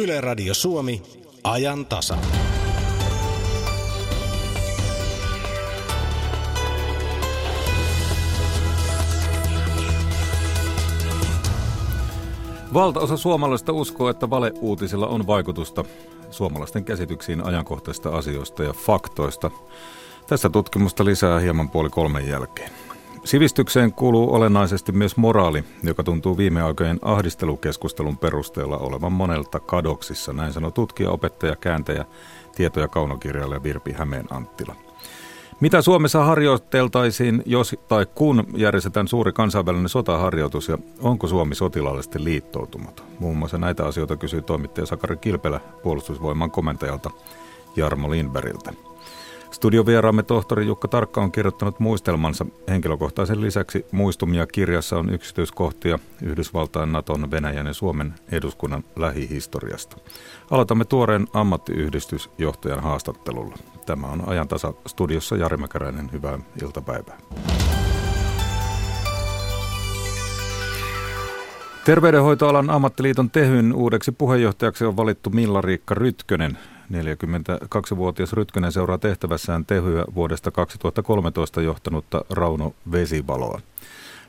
Yle Radio Suomi, ajan tasa. Valtaosa suomalaisista uskoo, että valeuutisilla on vaikutusta suomalaisten käsityksiin ajankohtaisista asioista ja faktoista. Tässä tutkimusta lisää hieman puoli kolmen jälkeen. Sivistykseen kuuluu olennaisesti myös moraali, joka tuntuu viime aikojen ahdistelukeskustelun perusteella olevan monelta kadoksissa, näin sanoi tutkija, opettaja, kääntäjä, tieto- ja kaunokirjailija Virpi Hämeen Anttila. Mitä Suomessa harjoiteltaisiin, jos tai kun järjestetään suuri kansainvälinen sotaharjoitus ja onko Suomi sotilaallisesti liittoutumaton? Muun muassa näitä asioita kysyy toimittaja Sakari Kilpelä puolustusvoiman komentajalta Jarmo Lindbergiltä. Studiovieraamme tohtori Jukka Tarkka on kirjoittanut muistelmansa. Henkilökohtaisen lisäksi muistumia kirjassa on yksityiskohtia Yhdysvaltain, Naton, Venäjän ja Suomen eduskunnan lähihistoriasta. Aloitamme tuoreen ammattiyhdistysjohtajan haastattelulla. Tämä on ajantasa studiossa Jari Mäkäräinen. Hyvää iltapäivää. Terveydenhoitoalan ammattiliiton Tehyn uudeksi puheenjohtajaksi on valittu Milla-Riikka Rytkönen. 42-vuotias Rytkönen seuraa tehtävässään Tehyä vuodesta 2013 johtanutta Rauno Vesivaloa.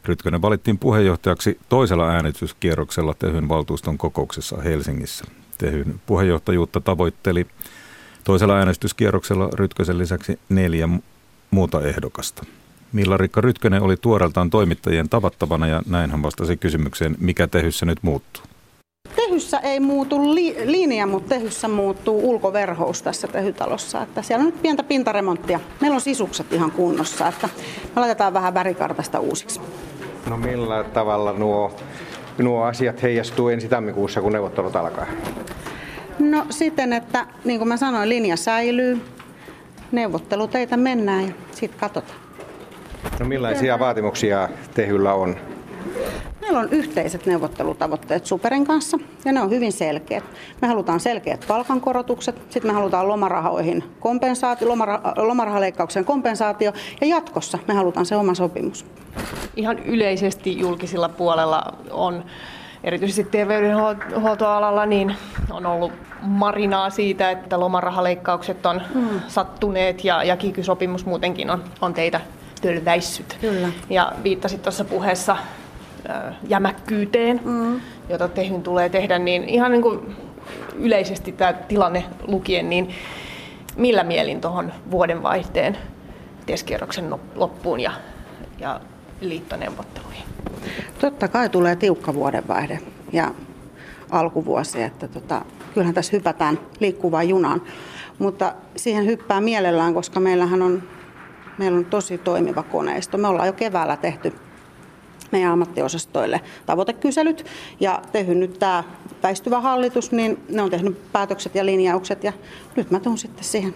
Rytkönen valittiin puheenjohtajaksi toisella äänestyskierroksella Tehyn valtuuston kokouksessa Helsingissä. Tehyn puheenjohtajuutta tavoitteli toisella äänestyskierroksella Rytkösen lisäksi neljä muuta ehdokasta. Milla-Rikka Rytkönen oli tuoreeltaan toimittajien tavattavana ja näin hän vastasi kysymykseen, mikä Tehyssä nyt muuttuu. Tehyssä ei muutu li- linja, mutta Tehyssä muuttuu ulkoverhous tässä Tehytalossa. Että siellä on nyt pientä pintaremonttia. Meillä on sisukset ihan kunnossa, että me laitetaan vähän värikartasta uusiksi. No millä tavalla nuo, nuo asiat heijastuu ensi tammikuussa, kun neuvottelut alkaa? No siten, että niin kuin mä sanoin, linja säilyy. Neuvotteluteitä mennään ja sitten katsotaan. No millaisia vaatimuksia Tehyllä on? Meillä on yhteiset neuvottelutavoitteet Superin kanssa ja ne on hyvin selkeät. Me halutaan selkeät palkankorotukset, sitten me halutaan lomarahoihin kompensaatio, lomara, lomarahaleikkauksen kompensaatio ja jatkossa me halutaan se oma sopimus. Ihan yleisesti julkisilla puolella on erityisesti terveydenhuoltoalalla niin on ollut marinaa siitä, että lomarahaleikkaukset on mm. sattuneet ja, ja kiky-sopimus muutenkin on, on teitä tölväissyt. Kyllä. Ja viittasit tuossa puheessa jämäkkyyteen, mm. jota tehyn tulee tehdä, niin ihan niin kuin yleisesti tämä tilanne lukien, niin millä mielin tuohon vuodenvaihteen teskierroksen loppuun ja, ja liittoneuvotteluihin? Totta kai tulee tiukka vuodenvaihde ja alkuvuosi, että tota, kyllähän tässä hypätään liikkuvaan junaan, mutta siihen hyppää mielellään, koska meillähän on, meillä on tosi toimiva koneisto. Me ollaan jo keväällä tehty meidän ammattiosastoille tavoitekyselyt ja tehnyt nyt tämä väistyvä hallitus, niin ne on tehnyt päätökset ja linjaukset ja nyt mä tuun sitten siihen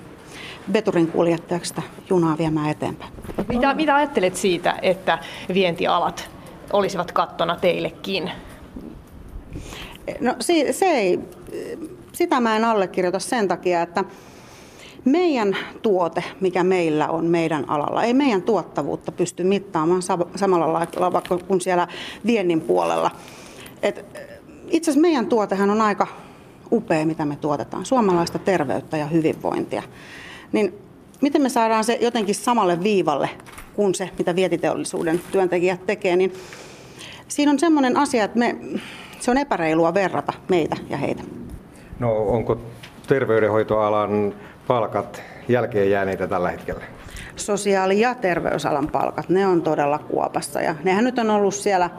veturin kuljettajaksi sitä junaa viemään eteenpäin. Mitä, mitä ajattelet siitä, että vientialat olisivat kattona teillekin? No se, se ei, sitä mä en allekirjoita sen takia, että meidän tuote, mikä meillä on meidän alalla, ei meidän tuottavuutta pysty mittaamaan samalla lailla vaikka kuin siellä viennin puolella. Et itse asiassa meidän tuotehan on aika upea, mitä me tuotetaan. Suomalaista terveyttä ja hyvinvointia. Niin miten me saadaan se jotenkin samalle viivalle kuin se, mitä vietiteollisuuden työntekijät tekee, niin siinä on semmoinen asia, että me, se on epäreilua verrata meitä ja heitä. No onko terveydenhoitoalan palkat jälkeen jääneitä tällä hetkellä? Sosiaali- ja terveysalan palkat, ne on todella kuopassa ja nehän nyt on ollut siellä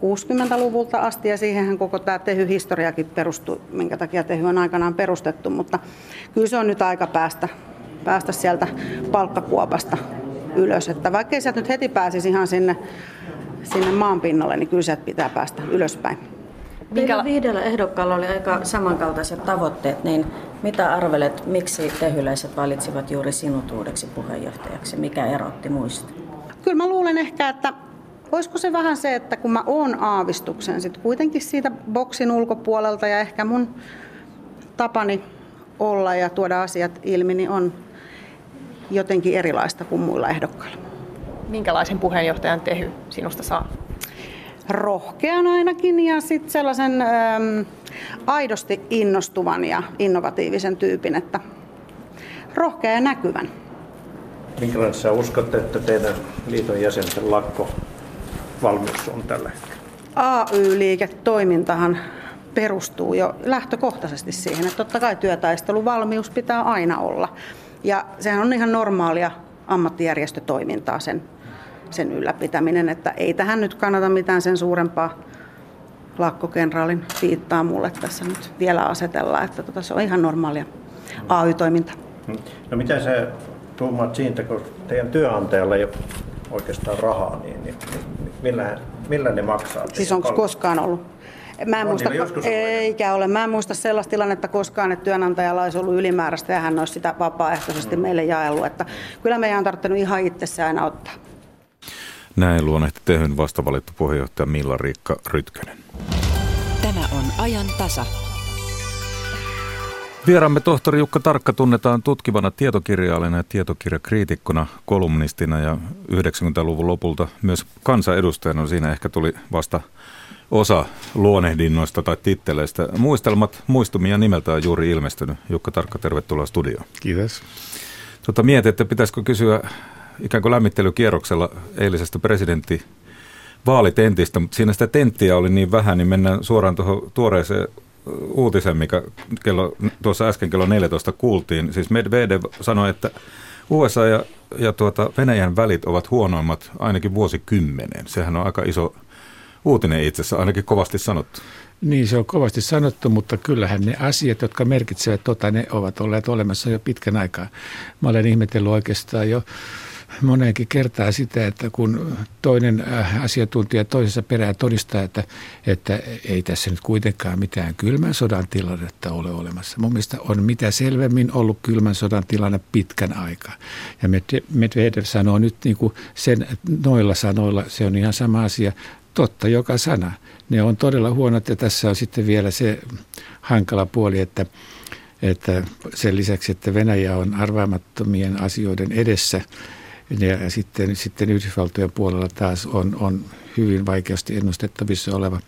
60-luvulta asti ja siihenhän koko tämä Tehy-historiakin perustuu, minkä takia Tehy on aikanaan perustettu, mutta kyllä se on nyt aika päästä, päästä sieltä palkkakuopasta ylös, että vaikkei sieltä nyt heti pääsisi ihan sinne, sinne maanpinnalle, niin kyllä sieltä pitää päästä ylöspäin. Minkä... viidellä ehdokkaalla oli aika samankaltaiset tavoitteet, niin mitä arvelet, miksi tehyläiset valitsivat juuri sinut uudeksi puheenjohtajaksi? Mikä erotti muista? Kyllä mä luulen ehkä, että Olisiko se vähän se, että kun mä oon aavistuksen sit kuitenkin siitä boksin ulkopuolelta ja ehkä mun tapani olla ja tuoda asiat ilmi, niin on jotenkin erilaista kuin muilla ehdokkailla. Minkälaisen puheenjohtajan Tehy sinusta saa? Rohkean ainakin ja sitten sellaisen äm, aidosti innostuvan ja innovatiivisen tyypin, että rohkea ja näkyvän. Minkälainen sä uskot, että teidän liiton jäsenten lakko valmius on tällä hetkellä? AY-liiketoimintahan perustuu jo lähtökohtaisesti siihen, että totta kai työtaisteluvalmius pitää aina olla. Ja sehän on ihan normaalia ammattijärjestötoimintaa sen, sen ylläpitäminen, että ei tähän nyt kannata mitään sen suurempaa lakkokenraalin viittaa mulle tässä nyt vielä asetella, että tota, se on ihan normaalia AY-toiminta. No miten se tuumaat siitä, kun teidän työnantajalle ei ole oikeastaan rahaa, niin, niin, niin millä, millä ne maksaa? Siis onko koskaan ollut? Mä en muista, eikä ole. Mä en muista sellaista tilannetta koskaan, että työnantajalla olisi ollut ylimääräistä ja hän olisi sitä vapaaehtoisesti mm. meille jaellut. Että kyllä meidän on tarvinnut ihan itse aina ottaa. Näin luonnehti tehyn vastavalittu puheenjohtaja Milla-Riikka Rytkönen. Tämä on ajan tasa. Vieraamme tohtori Jukka Tarkka tunnetaan tutkivana tietokirjailijana ja tietokirjakriitikkona, kolumnistina ja 90-luvun lopulta myös kansanedustajana. Siinä ehkä tuli vasta osa luonehdinnoista tai titteleistä. Muistelmat, muistumia nimeltä on juuri ilmestynyt. Jukka Tarkka, tervetuloa studioon. Kiitos. Tota, mietin, että pitäisikö kysyä ikään kuin lämmittelykierroksella eilisestä presidentti vaalitentistä, mutta siinä sitä tenttiä oli niin vähän, niin mennään suoraan tuohon tuoreeseen uutisen, mikä kello, tuossa äsken kello 14 kuultiin. Siis Medvedev sanoi, että USA ja, ja tuota Venäjän välit ovat huonoimmat ainakin vuosikymmeneen. Sehän on aika iso uutinen itse asiassa, ainakin kovasti sanottu. Niin, se on kovasti sanottu, mutta kyllähän ne asiat, jotka merkitsevät tota, ne ovat olleet olemassa jo pitkän aikaa. Mä olen ihmetellyt oikeastaan jo moneenkin kertaa sitä, että kun toinen äh, asiantuntija toisessa perään todistaa, että, että ei tässä nyt kuitenkaan mitään kylmän sodan tilannetta ole olemassa. Mun mielestä on mitä selvemmin ollut kylmän sodan tilanne pitkän aikaa. Ja Medvedev sanoo nyt niin kuin sen noilla sanoilla, se on ihan sama asia, totta joka sana. Ne on todella huonot ja tässä on sitten vielä se hankala puoli, että, että sen lisäksi, että Venäjä on arvaamattomien asioiden edessä – ja sitten, sitten Yhdysvaltojen puolella taas on, on hyvin vaikeasti ennustettavissa oleva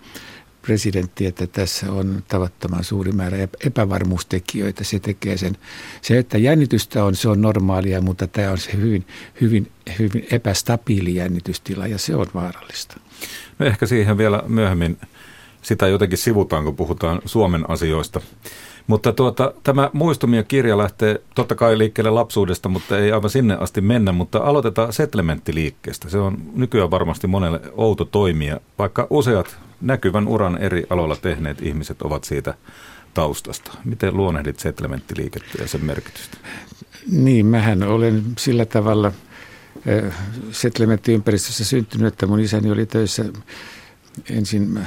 presidentti, että tässä on tavattoman suuri määrä epävarmuustekijöitä. Se tekee sen. Se, että jännitystä on, se on normaalia, mutta tämä on se hyvin, hyvin, hyvin epästabiili jännitystila ja se on vaarallista. No ehkä siihen vielä myöhemmin sitä jotenkin sivutaan, kun puhutaan Suomen asioista. Mutta tuota, tämä muistumien kirja lähtee totta kai liikkeelle lapsuudesta, mutta ei aivan sinne asti mennä. Mutta aloitetaan settlementtiliikkeestä. Se on nykyään varmasti monelle outo toimia, vaikka useat näkyvän uran eri aloilla tehneet ihmiset ovat siitä taustasta. Miten luonnehdit settlementtiliikettä ja sen merkitystä? Niin, mähän olen sillä tavalla eh, settlementtiympäristössä syntynyt, että mun isäni oli töissä ensin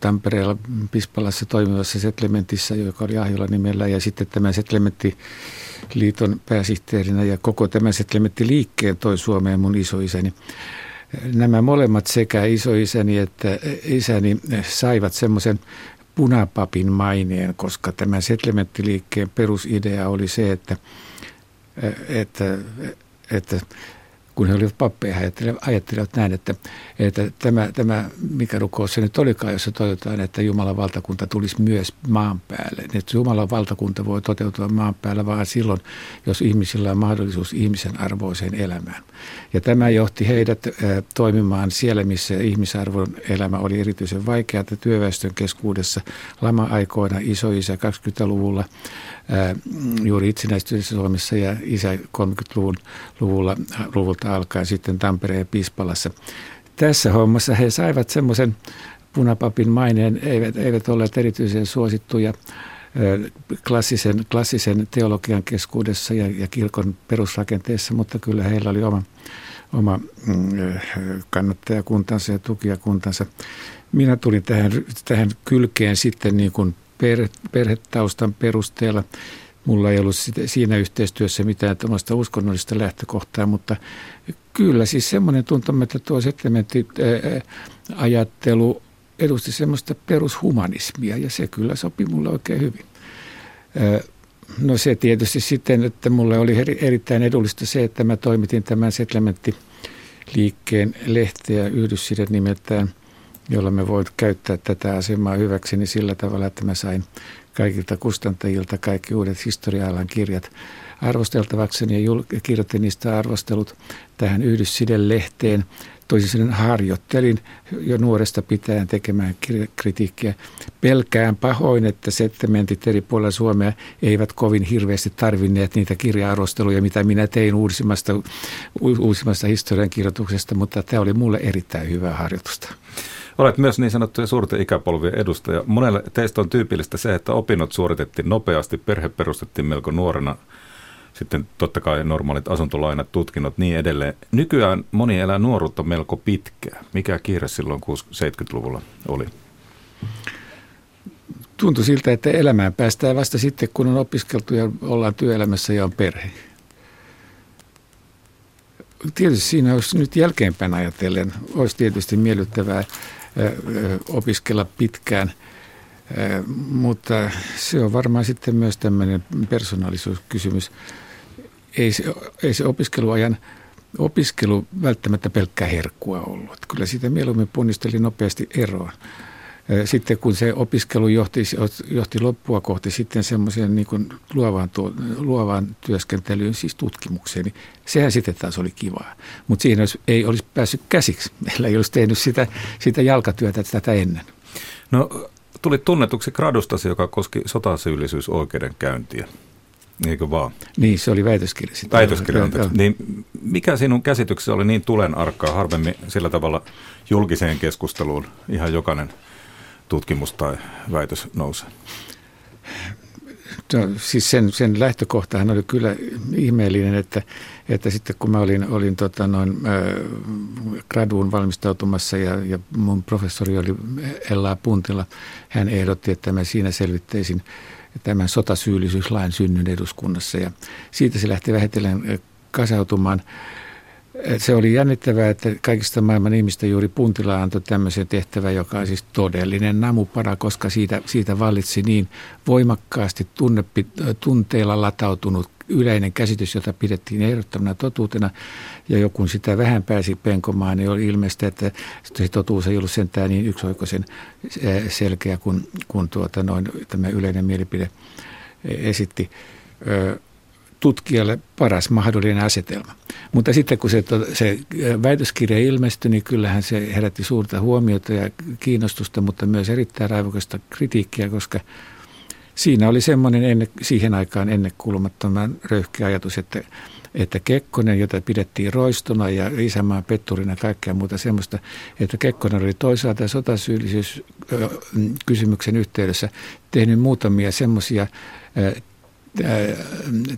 Tampereella Pispalassa toimivassa settlementissa, joka oli Ahjola nimellä, ja sitten tämä settlementtiliiton pääsihteerinä ja koko tämän settlementtiliikkeen toi Suomeen mun isoisäni. Nämä molemmat sekä isoisäni että isäni saivat semmoisen punapapin maineen, koska tämä settlementtiliikkeen perusidea oli se, että, että, että kun he olivat pappeja, he ajattelivat näin, että, että tämä, tämä, mikä rukous se nyt olikaan, jossa toivotaan, että Jumalan valtakunta tulisi myös maan päälle. Että Jumalan valtakunta voi toteutua maan päällä vaan silloin, jos ihmisillä on mahdollisuus ihmisen arvoiseen elämään. Ja tämä johti heidät toimimaan siellä, missä ihmisarvon elämä oli erityisen vaikeaa työväestön keskuudessa lama-aikoina, isoisä 20-luvulla, juuri itsenäistyneessä Suomessa ja isä 30-luvun luvulla, luvulta alkaen sitten Tampereen ja Pispalassa. Tässä hommassa he saivat semmoisen punapapin maineen, eivät, eivät olleet erityisen suosittuja klassisen, klassisen teologian keskuudessa ja, ja kirkon perusrakenteessa, mutta kyllä heillä oli oma, oma mm, kannattajakuntansa ja tukijakuntansa. Minä tulin tähän, tähän kylkeen sitten niin kuin perhe, perhetaustan perusteella. Mulla ei ollut siinä yhteistyössä mitään tämmöistä uskonnollista lähtökohtaa, mutta kyllä siis semmoinen tuntuma, että tuo ajattelu edusti semmoista perushumanismia ja se kyllä sopi mulle oikein hyvin. No se tietysti sitten, että mulle oli erittäin edullista se, että mä toimitin tämän settlementtiliikkeen lehteä yhdysside nimeltään jolla me voin käyttää tätä asemaa hyväkseni sillä tavalla, että mä sain kaikilta kustantajilta kaikki uudet historia-alan kirjat arvosteltavakseni ja kirjoitin niistä arvostelut tähän Yhdysside-lehteen. Toisin sanoen harjoittelin jo nuoresta pitäen tekemään kritiikkiä. Pelkään pahoin, että settementit eri puolilla Suomea eivät kovin hirveästi tarvinneet niitä kirja-arvosteluja, mitä minä tein uusimmasta, uusimmasta historiankirjoituksesta, mutta tämä oli mulle erittäin hyvää harjoitusta. Olet myös niin sanottuja suurten ikäpolvien edustaja. Monelle teistä on tyypillistä se, että opinnot suoritettiin nopeasti, perhe perustettiin melko nuorena, sitten totta kai normaalit asuntolainat, tutkinnot, niin edelleen. Nykyään moni elää nuoruutta melko pitkään. Mikä kiire silloin 70-luvulla oli? Tuntui siltä, että elämään päästään vasta sitten, kun on opiskeltu ja ollaan työelämässä ja on perhe. Tietysti siinä olisi nyt jälkeenpäin ajatellen, olisi tietysti miellyttävää opiskella pitkään, mutta se on varmaan sitten myös tämmöinen persoonallisuuskysymys. Ei se, ei se opiskeluajan opiskelu välttämättä pelkkää herkkua ollut. Kyllä siitä mieluummin punnisteli nopeasti eroon sitten kun se opiskelu johti, johti loppua kohti sitten semmoiseen niin kuin luovaan, tuo, luovaan työskentelyyn, siis tutkimukseen, niin sehän sitten taas oli kivaa. Mutta siinä olisi, ei olisi päässyt käsiksi. Meillä ei olisi tehnyt sitä, sitä jalkatyötä tätä ennen. No tuli tunnetuksi gradustasi, joka koski sotasyyllisyysoikeudenkäyntiä. Eikö vaan? Niin, se oli väitöskirja. Väitöskirja, anteeksi. Niin mikä sinun käsityksesi oli niin tulen arkaa harvemmin sillä tavalla julkiseen keskusteluun ihan jokainen – tutkimus tai väitös nousee? No, siis sen, sen lähtökohtahan oli kyllä ihmeellinen, että, että sitten kun mä olin, olin tota noin, äh, graduun valmistautumassa ja, ja mun professori oli Ella Puntila, hän ehdotti, että mä siinä selvittäisin tämän sotasyyllisyyslain synnyn eduskunnassa ja siitä se lähti vähitellen kasautumaan se oli jännittävää, että kaikista maailman ihmistä juuri Puntila antoi tämmöisen tehtävän, joka on siis todellinen namupara, koska siitä, siitä vallitsi niin voimakkaasti tunne, tunteella latautunut yleinen käsitys, jota pidettiin ehdottomana totuutena. Ja joku sitä vähän pääsi penkomaan, niin oli ilmeistä, että se totuus ei ollut sentään niin yksioikoisen selkeä kuin, kuin tuota noin, tämä yleinen mielipide esitti tutkijalle paras mahdollinen asetelma. Mutta sitten kun se, se väitöskirja ilmestyi, niin kyllähän se herätti suurta huomiota ja kiinnostusta, mutta myös erittäin raivokasta kritiikkiä, koska siinä oli semmoinen ennen, siihen aikaan ennekuulumattoman röyhkeä ajatus, että, että Kekkonen, jota pidettiin roistona ja isämaan petturina ja kaikkea muuta semmoista, että Kekkonen oli toisaalta sotasyyllisyyskysymyksen yhteydessä tehnyt muutamia semmoisia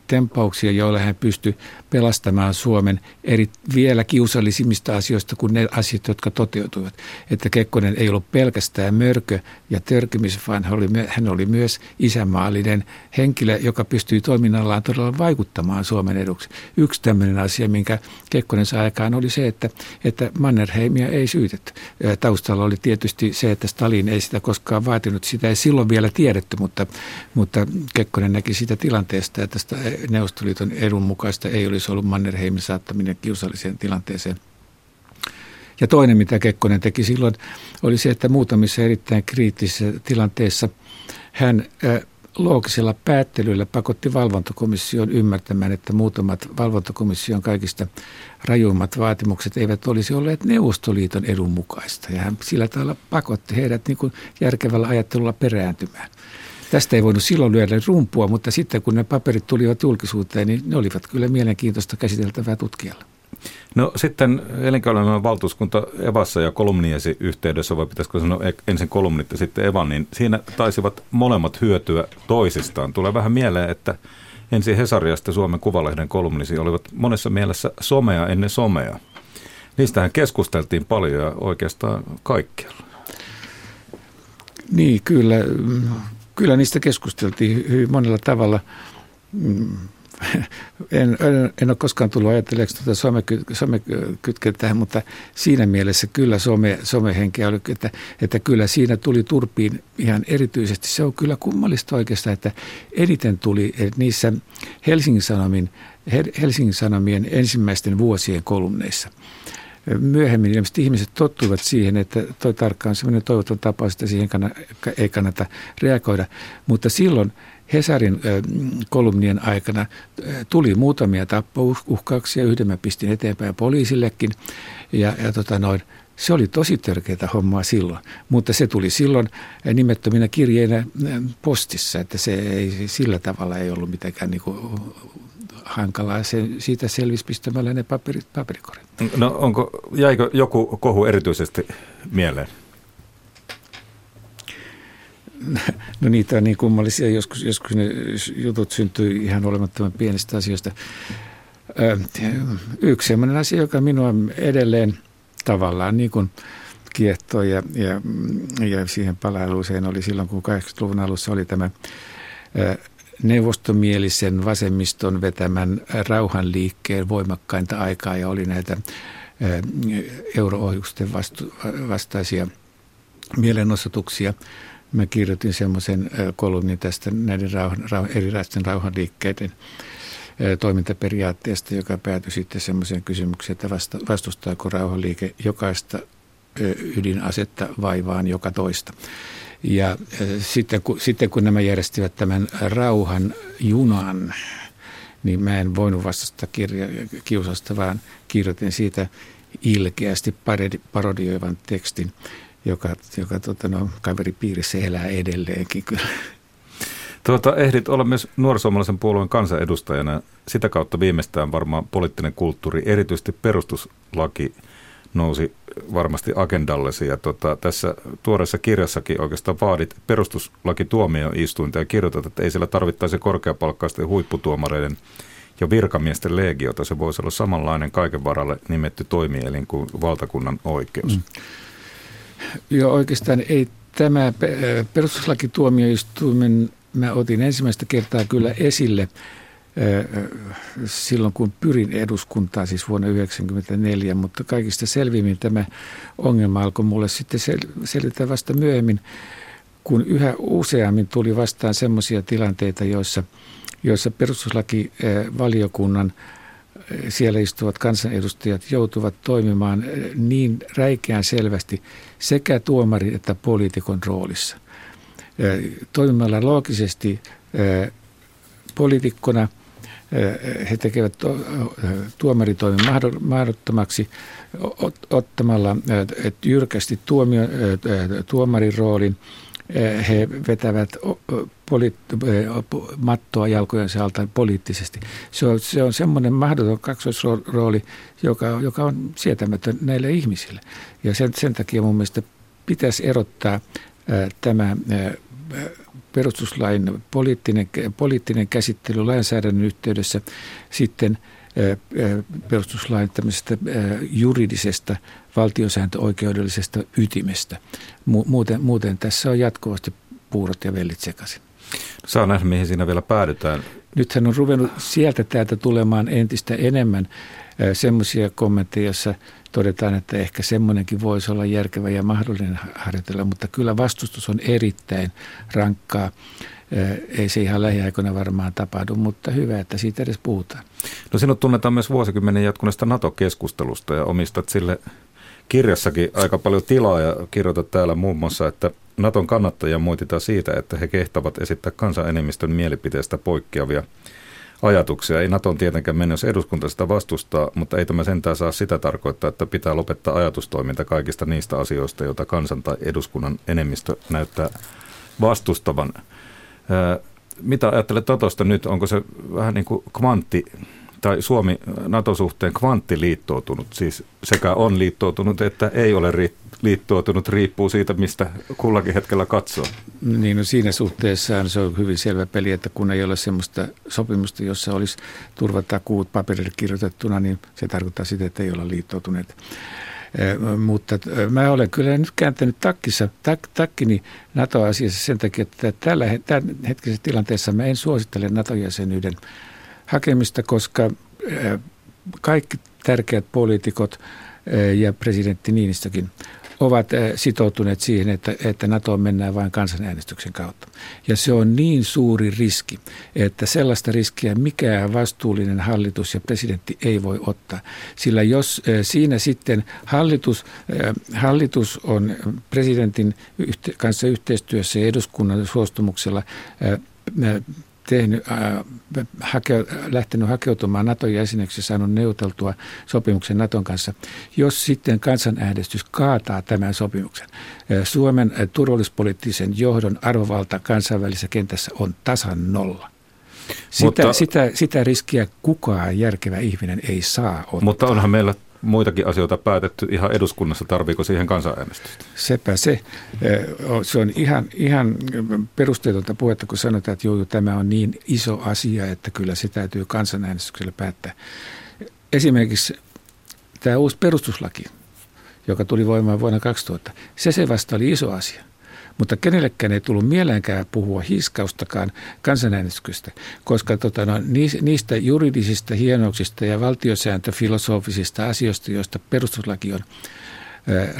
tempauksia, joilla hän pystyi pelastamaan Suomen eri vielä kiusallisimmista asioista kuin ne asiat, jotka toteutuivat. Että Kekkonen ei ollut pelkästään mörkö ja törkymis, vaan hän oli, hän oli myös isämaallinen henkilö, joka pystyi toiminnallaan todella vaikuttamaan Suomen eduksi. Yksi tämmöinen asia, minkä Kekkonen sai aikaan, oli se, että, että Mannerheimia ei syytetty. Taustalla oli tietysti se, että Stalin ei sitä koskaan vaatinut. Sitä ei silloin vielä tiedetty, mutta, mutta Kekkonen näki sitä tilanteesta, että tästä Neuvostoliiton edun mukaista ei olisi ollut Mannerheimin saattaminen kiusalliseen tilanteeseen. Ja toinen, mitä Kekkonen teki silloin, oli se, että muutamissa erittäin kriittisissä tilanteissa hän loogisella päättelyllä pakotti valvontakomission ymmärtämään, että muutamat valvontakomission kaikista rajuimmat vaatimukset eivät olisi olleet Neuvostoliiton edun mukaista. Ja hän sillä tavalla pakotti heidät niin kuin järkevällä ajattelulla perääntymään. Tästä ei voinut silloin lyödä rumpua, mutta sitten kun ne paperit tulivat julkisuuteen, niin ne olivat kyllä mielenkiintoista käsiteltävää tutkijalla. No sitten elinkeinoelämän valtuuskunta Evassa ja kolumniesi yhteydessä, vai pitäisikö sanoa e- ensin kolumnit ja sitten Evan, niin siinä taisivat molemmat hyötyä toisistaan. Tulee vähän mieleen, että ensin Hesariasta Suomen Kuvalehden kolumnisi olivat monessa mielessä somea ennen somea. Niistähän keskusteltiin paljon ja oikeastaan kaikkialla. Niin, kyllä kyllä niistä keskusteltiin hyvin monella tavalla. Mm. En, en, en ole koskaan tullut ajatelleeksi tuota some, some tähän, mutta siinä mielessä kyllä some, somehenkeä oli, että, että kyllä siinä tuli turpiin ihan erityisesti. Se on kyllä kummallista oikeastaan, että eniten tuli että niissä Helsingin, Sanomin, Helsingin Sanomien ensimmäisten vuosien kolumneissa. Myöhemmin. Ilmeisesti ihmiset tottuivat siihen, että toi tarkka on sellainen toivoton tapaus, että siihen ei kannata reagoida. Mutta silloin Hesarin kolumnien aikana tuli muutamia tappouhkauksia, yhden mä pistin eteenpäin poliisillekin. Ja, ja tota noin, se oli tosi törkeää hommaa silloin, mutta se tuli silloin nimettöminä kirjeinä postissa, että se ei sillä tavalla ei ollut mitenkään niin kuin hankalaa. Se, siitä selvisi pistämällä ne paperit paperikorin. No onko, jäikö joku kohu erityisesti mieleen? No niitä on niin kummallisia. Joskus, joskus ne jutut syntyy ihan olemattoman pienistä asioista. Yksi sellainen asia, joka minua edelleen tavallaan niin kuin kiehtoo ja, ja, ja siihen palailuuseen oli silloin, kun 80-luvun alussa oli tämä neuvostomielisen vasemmiston vetämän rauhanliikkeen voimakkainta aikaa ja oli näitä euroohjusten vastu, vastaisia mielenosoituksia. Mä kirjoitin semmoisen kolumnin tästä näiden rauhan, rauhan, erilaisten rauhanliikkeiden toimintaperiaatteesta, joka päätyi sitten semmoiseen kysymykseen, että vasta, vastustaako rauhanliike jokaista ydinasetta vaivaan joka toista. Ja sitten kun, sitten kun nämä järjestivät tämän rauhan junan, niin mä en voinut vastata kirja, kiusasta, vaan kirjoitin siitä ilkeästi parodioivan tekstin, joka, joka tota, no, kaveripiirissä elää edelleenkin kyllä. Tuota, ehdit olla myös nuorisoomalaisen puolueen kansanedustajana. Sitä kautta viimeistään varmaan poliittinen kulttuuri, erityisesti perustuslaki, nousi varmasti agendallesi. Ja tota, tässä tuoreessa kirjassakin oikeastaan vaadit perustuslakituomioistuinta ja kirjoitat, että ei siellä tarvittaisi korkeapalkkaisten huipputuomareiden ja virkamiesten legiota. Se voisi olla samanlainen kaiken varalle nimetty toimielin kuin valtakunnan oikeus. Mm. Joo, oikeastaan ei tämä perustuslakituomioistuimen mä otin ensimmäistä kertaa kyllä esille silloin, kun pyrin eduskuntaan, siis vuonna 1994, mutta kaikista selvimmin tämä ongelma alkoi mulle sitten sel- vasta myöhemmin, kun yhä useammin tuli vastaan sellaisia tilanteita, joissa, joissa perustuslakivaliokunnan siellä istuvat kansanedustajat joutuvat toimimaan niin räikeän selvästi sekä tuomarin että poliitikon roolissa – toimimalla loogisesti poliitikkona he tekevät tuomaritoimen mahdottomaksi ottamalla jyrkästi tuomio, tuomarin roolin. He vetävät mattoa jalkojensa alta poliittisesti. Se on, se on semmoinen mahdoton kaksoisrooli, joka, joka on sietämätön näille ihmisille. Ja sen, sen takia mun mielestä pitäisi erottaa tämä perustuslain poliittinen, poliittinen käsittely lainsäädännön yhteydessä sitten perustuslain tämmöisestä juridisesta valtiosääntöoikeudellisesta ytimestä. Muuten, muuten tässä on jatkuvasti puurot ja vellit sekaisin. Saa nähdä, mihin siinä vielä päädytään. Nythän on ruvennut sieltä täältä tulemaan entistä enemmän semmoisia kommentteja, joissa todetaan, että ehkä semmoinenkin voisi olla järkevä ja mahdollinen harjoitella, mutta kyllä vastustus on erittäin rankkaa. Ei se ihan lähiaikoina varmaan tapahdu, mutta hyvä, että siitä edes puhutaan. No sinut tunnetaan myös vuosikymmenen jatkuneesta NATO-keskustelusta ja omistat sille kirjassakin aika paljon tilaa ja kirjoitat täällä muun muassa, että Naton kannattajia moititaan siitä, että he kehtavat esittää kansanenemmistön mielipiteestä poikkeavia ajatuksia. Ei Naton tietenkään mennä, jos eduskunta sitä vastustaa, mutta ei tämä sentään saa sitä tarkoittaa, että pitää lopettaa ajatustoiminta kaikista niistä asioista, joita kansan tai eduskunnan enemmistö näyttää vastustavan. Mitä ajattelet Totosta nyt? Onko se vähän niin kuin kvantti tai Suomi NATO-suhteen kvanttiliittoutunut, siis sekä on liittoutunut että ei ole liittoutunut, riippuu siitä, mistä kullakin hetkellä katsoo. Niin no siinä suhteessa se on hyvin selvä peli, että kun ei ole sellaista sopimusta, jossa olisi turvatakuut paperille kirjoitettuna, niin se tarkoittaa sitä, että ei olla liittoutuneet. Mutta mä olen kyllä nyt kääntänyt takkissa, tak, takkini NATO-asiassa sen takia, että tällä, hetkisessä tilanteessa mä en suosittele NATO-jäsenyyden hakemista, koska kaikki tärkeät poliitikot ja presidentti Niinistökin ovat eh, sitoutuneet siihen, että, että NATO mennään vain kansanäänestyksen kautta. Ja se on niin suuri riski, että sellaista riskiä mikään vastuullinen hallitus ja presidentti ei voi ottaa. Sillä jos eh, siinä sitten hallitus, eh, hallitus on presidentin kanssa yhteistyössä ja eduskunnan suostumuksella tehnyt, äh, hake, lähtenyt hakeutumaan Naton jäseneksi ja saanut neuvoteltua sopimuksen Naton kanssa. Jos sitten kansanäänestys kaataa tämän sopimuksen, äh, Suomen äh, turvallispoliittisen johdon arvovalta kansainvälisessä kentässä on tasan nolla. Sitä, mutta, sitä, sitä riskiä kukaan järkevä ihminen ei saa ottaa. Mutta onhan meillä muitakin asioita päätetty ihan eduskunnassa, tarviiko siihen kansanäänestystä? Sepä se. Se on ihan, ihan perusteetonta puhetta, kun sanotaan, että joo, tämä on niin iso asia, että kyllä se täytyy kansanäänestyksellä päättää. Esimerkiksi tämä uusi perustuslaki, joka tuli voimaan vuonna 2000, se se vasta oli iso asia. Mutta kenellekään ei tullut mieleenkään puhua hiiskaustakaan kansanäänestyksestä, koska tota, no, niistä juridisista hienouksista ja valtiosääntöfilosofisista asioista, joista perustuslaki on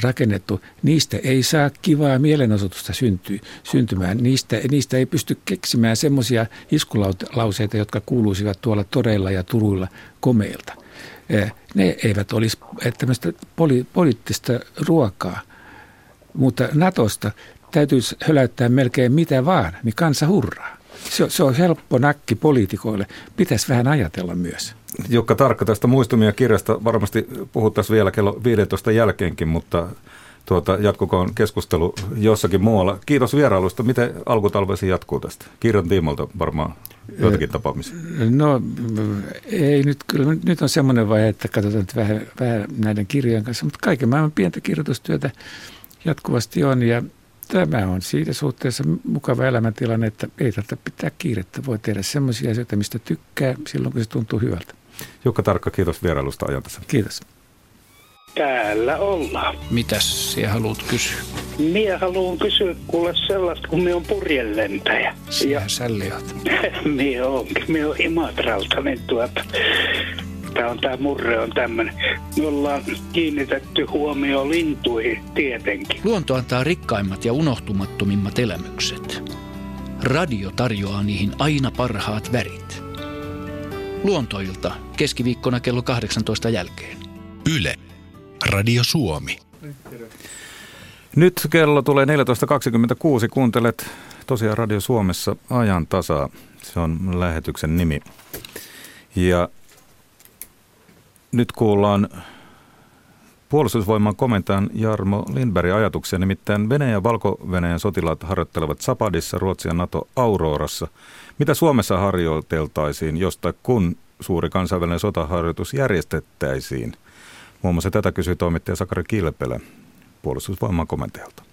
rakennettu, niistä ei saa kivaa mielenosoitusta syntyä, syntymään. Niistä, niistä ei pysty keksimään semmoisia iskulauseita, jotka kuuluisivat tuolla toreilla ja turuilla komeilta. Ne eivät olisi tämmöistä poli, poliittista ruokaa. Mutta Natosta täytyisi höläyttää melkein mitä vaan, niin kansa hurraa. Se, se on helppo nakki poliitikoille. Pitäisi vähän ajatella myös. Jukka Tarkka tästä muistumia kirjasta varmasti puhuttaisiin vielä kello 15 jälkeenkin, mutta tuota, jatkukoon keskustelu jossakin muualla. Kiitos vierailusta. Miten alkutalvesi jatkuu tästä? Kirjan tiimalta varmaan joitakin tapaamisia. No ei nyt, kyllä nyt on semmoinen vaihe, että katsotaan nyt vähän, vähän näiden kirjojen kanssa, mutta kaiken maailman pientä kirjoitustyötä jatkuvasti on ja tämä on siitä suhteessa mukava elämäntilanne, että ei tarvitse pitää kiirettä. Voi tehdä sellaisia asioita, mistä tykkää silloin, kun se tuntuu hyvältä. Jukka Tarkka, kiitos vierailusta ajantassa. Kiitos. Täällä ollaan. Mitäs sinä haluat kysyä? Minä haluan kysyä kuule sellaista, kun minä on purjelentäjä. Sinä ja... sälliot. minä onkin. Minä on Imatralta, niin tuota, tämä on tämä murre on tämmöinen. Me ollaan kiinnitetty huomio lintuihin tietenkin. Luonto antaa rikkaimmat ja unohtumattomimmat elämykset. Radio tarjoaa niihin aina parhaat värit. Luontoilta keskiviikkona kello 18 jälkeen. Yle. Radio Suomi. Nyt kello tulee 14.26. Kuuntelet tosiaan Radio Suomessa ajan tasaa. Se on lähetyksen nimi. Ja nyt kuullaan puolustusvoiman komentajan Jarmo Lindbergin ajatuksia, nimittäin Venäjän ja Valko-Venäjän sotilaat harjoittelevat Sapadissa, Ruotsin ja NATO Aurorassa. Mitä Suomessa harjoiteltaisiin, josta kun suuri kansainvälinen sotaharjoitus järjestettäisiin? Muun muassa tätä kysyi toimittaja Sakari Kilpelä puolustusvoiman komentajalta.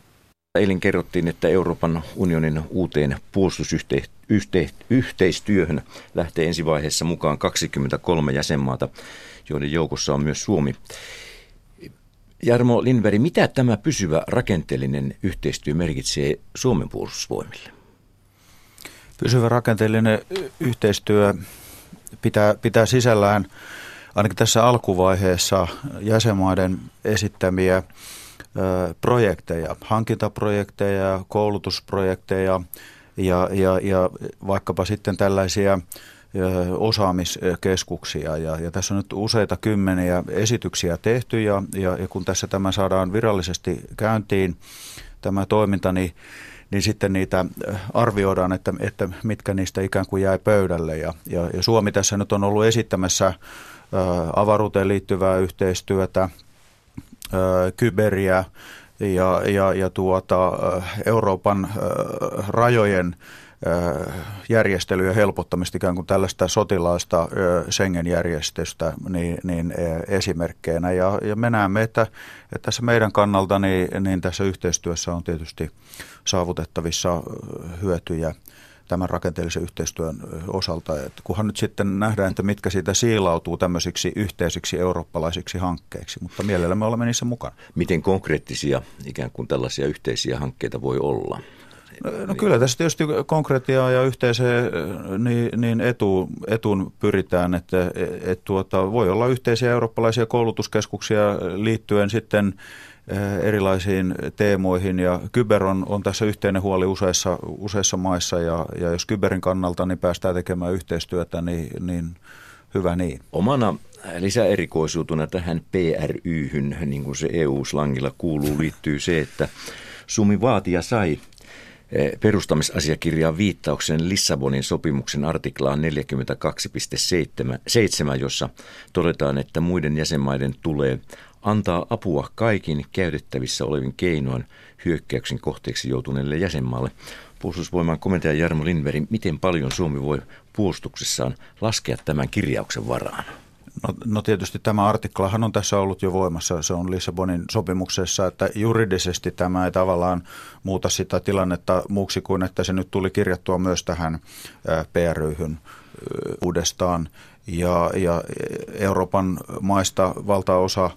Eilen kerrottiin, että Euroopan unionin uuteen puolustusyhteistyöhön lähtee ensivaiheessa mukaan 23 jäsenmaata joiden joukossa on myös Suomi. Jarmo Lindberg, mitä tämä pysyvä rakenteellinen yhteistyö merkitsee Suomen puolustusvoimille? Pysyvä rakenteellinen yhteistyö pitää, pitää sisällään ainakin tässä alkuvaiheessa jäsenmaiden esittämiä projekteja, hankintaprojekteja, koulutusprojekteja ja, ja, ja vaikkapa sitten tällaisia osaamiskeskuksia. Ja, ja tässä on nyt useita kymmeniä esityksiä tehty ja, ja, ja kun tässä tämä saadaan virallisesti käyntiin, tämä toiminta, niin niin sitten niitä arvioidaan, että, että mitkä niistä ikään kuin jäi pöydälle. Ja, ja, ja Suomi tässä nyt on ollut esittämässä ä, avaruuteen liittyvää yhteistyötä, ä, kyberiä ja, ja, ja tuota, Euroopan ä, rajojen järjestelyä helpottamista ikään kuin tällaista sotilaista Schengen-järjestystä niin, niin esimerkkeinä. Ja, ja me näemme, että, että tässä meidän kannalta niin, niin tässä yhteistyössä on tietysti saavutettavissa hyötyjä tämän rakenteellisen yhteistyön osalta. Että kunhan nyt sitten nähdään, että mitkä siitä siilautuu tämmöisiksi yhteisiksi eurooppalaisiksi hankkeiksi, mutta mielellä me olemme niissä mukana. Miten konkreettisia ikään kuin tällaisia yhteisiä hankkeita voi olla? No, no kyllä tässä tietysti konkretiaa ja yhteiseen niin, niin etu, etun pyritään, että et, tuota, voi olla yhteisiä eurooppalaisia koulutuskeskuksia liittyen sitten erilaisiin teemoihin ja kyber on, on tässä yhteinen huoli useissa, useissa maissa ja, ja jos kyberin kannalta niin päästään tekemään yhteistyötä, niin, niin hyvä niin. Omana lisäerikoisuutena tähän PRYhyn, niin kuin se EU-slangilla kuuluu, liittyy se, että Sumi Vaatia sai perustamisasiakirjaan viittauksen Lissabonin sopimuksen artiklaan 42.7, jossa todetaan, että muiden jäsenmaiden tulee antaa apua kaikin käytettävissä olevin keinoin hyökkäyksen kohteeksi joutuneelle jäsenmaalle. Puolustusvoiman komentaja Jarmo Lindberg, miten paljon Suomi voi puolustuksessaan laskea tämän kirjauksen varaan? No, no tietysti tämä artiklahan on tässä ollut jo voimassa, se on Lissabonin sopimuksessa, että juridisesti tämä ei tavallaan muuta sitä tilannetta muuksi kuin, että se nyt tuli kirjattua myös tähän PRYhyn uudestaan. Ja, ja Euroopan maista valtaosa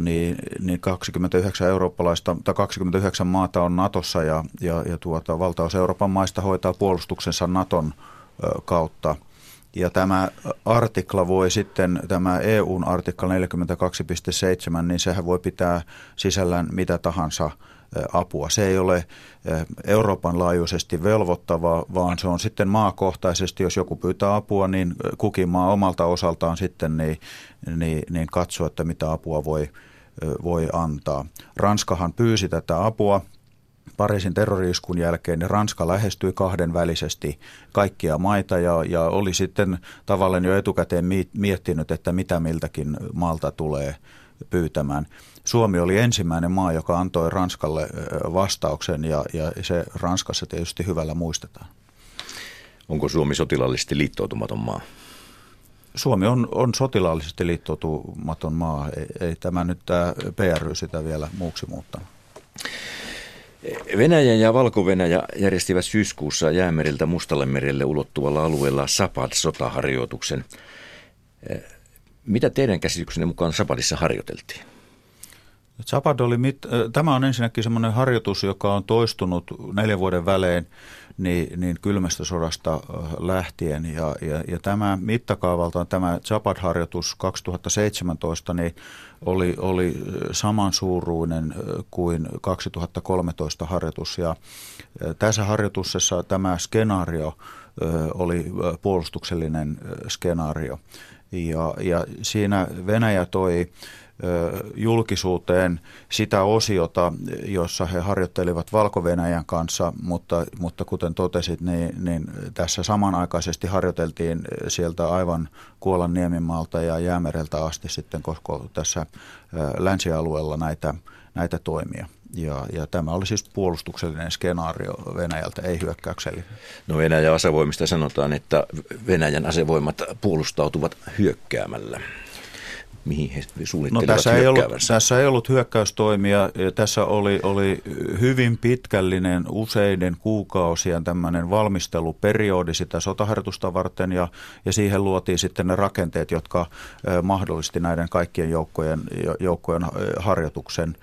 niin, niin 29 eurooppalaista tai 29 maata on Natossa ja, ja, ja tuota, valtaosa Euroopan maista hoitaa puolustuksensa Naton kautta. Ja tämä artikla voi sitten, tämä EUn artikla 42.7, niin sehän voi pitää sisällään mitä tahansa apua. Se ei ole Euroopan laajuisesti velvoittava, vaan se on sitten maakohtaisesti, jos joku pyytää apua, niin kukin maa omalta osaltaan sitten niin, niin, niin katsoo, että mitä apua voi, voi antaa. Ranskahan pyysi tätä apua Pariisin terroriiskun jälkeen niin Ranska lähestyi kahdenvälisesti kaikkia maita ja, ja oli sitten tavallaan jo etukäteen miettinyt, että mitä miltäkin maalta tulee pyytämään. Suomi oli ensimmäinen maa, joka antoi Ranskalle vastauksen ja, ja se Ranskassa tietysti hyvällä muistetaan. Onko Suomi sotilaallisesti liittoutumaton maa? Suomi on, on sotilaallisesti liittoutumaton maa. Ei, ei tämä nyt tämä PRY sitä vielä muuksi muuttanut. Venäjä ja Valko-Venäjä järjestivät syyskuussa Jäämeriltä Mustalle merelle ulottuvalla alueella Sapad-sotaharjoituksen. Mitä teidän käsityksenne mukaan Sapadissa harjoiteltiin? Zapad oli mit, tämä on ensinnäkin semmoinen harjoitus, joka on toistunut neljän vuoden välein niin, niin kylmästä sodasta lähtien. Ja, ja, ja tämä mittakaavaltaan tämä Zapad-harjoitus 2017 niin oli, oli samansuuruinen kuin 2013 harjoitus. Ja tässä harjoituksessa tämä skenaario oli puolustuksellinen skenaario. Ja, ja siinä Venäjä toi julkisuuteen sitä osiota, jossa he harjoittelivat valko kanssa, mutta, mutta kuten totesit, niin, niin tässä samanaikaisesti harjoiteltiin sieltä aivan Kuolan Niemimaalta ja Jäämereltä asti sitten koko tässä länsialueella näitä, näitä toimia. Ja, ja tämä oli siis puolustuksellinen skenaario Venäjältä, ei hyökkäyksellinen. No Venäjän asevoimista sanotaan, että Venäjän asevoimat puolustautuvat hyökkäämällä mihin he suunnittelivat no, tässä ei, ollut, tässä ei ollut hyökkäystoimia. Tässä oli, oli hyvin pitkällinen useiden kuukausien tämmöinen valmisteluperiodi sitä sotaharjoitusta varten ja, ja siihen luotiin sitten ne rakenteet, jotka mahdollisti näiden kaikkien joukkojen, joukkojen harjoituksen.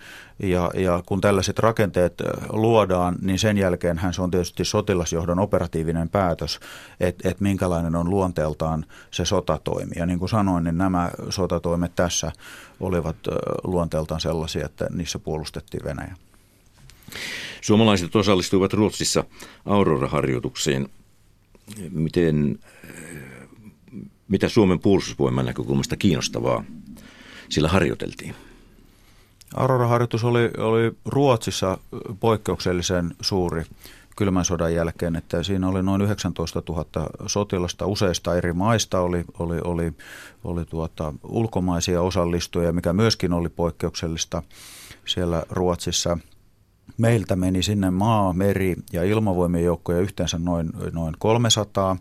Ja, ja kun tällaiset rakenteet luodaan, niin sen jälkeenhän se on tietysti sotilasjohdon operatiivinen päätös, että et minkälainen on luonteeltaan se sotatoimi. Ja niin kuin sanoin, niin nämä sotatoimet tässä olivat luonteeltaan sellaisia, että niissä puolustettiin Venäjä. Suomalaiset osallistuivat Ruotsissa Aurora-harjoitukseen. Miten, mitä Suomen puolustusvoiman näkökulmasta kiinnostavaa sillä harjoiteltiin? Aurora-harjoitus oli, oli Ruotsissa poikkeuksellisen suuri kylmän sodan jälkeen, että siinä oli noin 19 000 sotilasta useista eri maista, oli, oli, oli, oli tuota, ulkomaisia osallistujia, mikä myöskin oli poikkeuksellista siellä Ruotsissa. Meiltä meni sinne maa, meri ja ilmavoimien joukkoja yhteensä noin, noin 300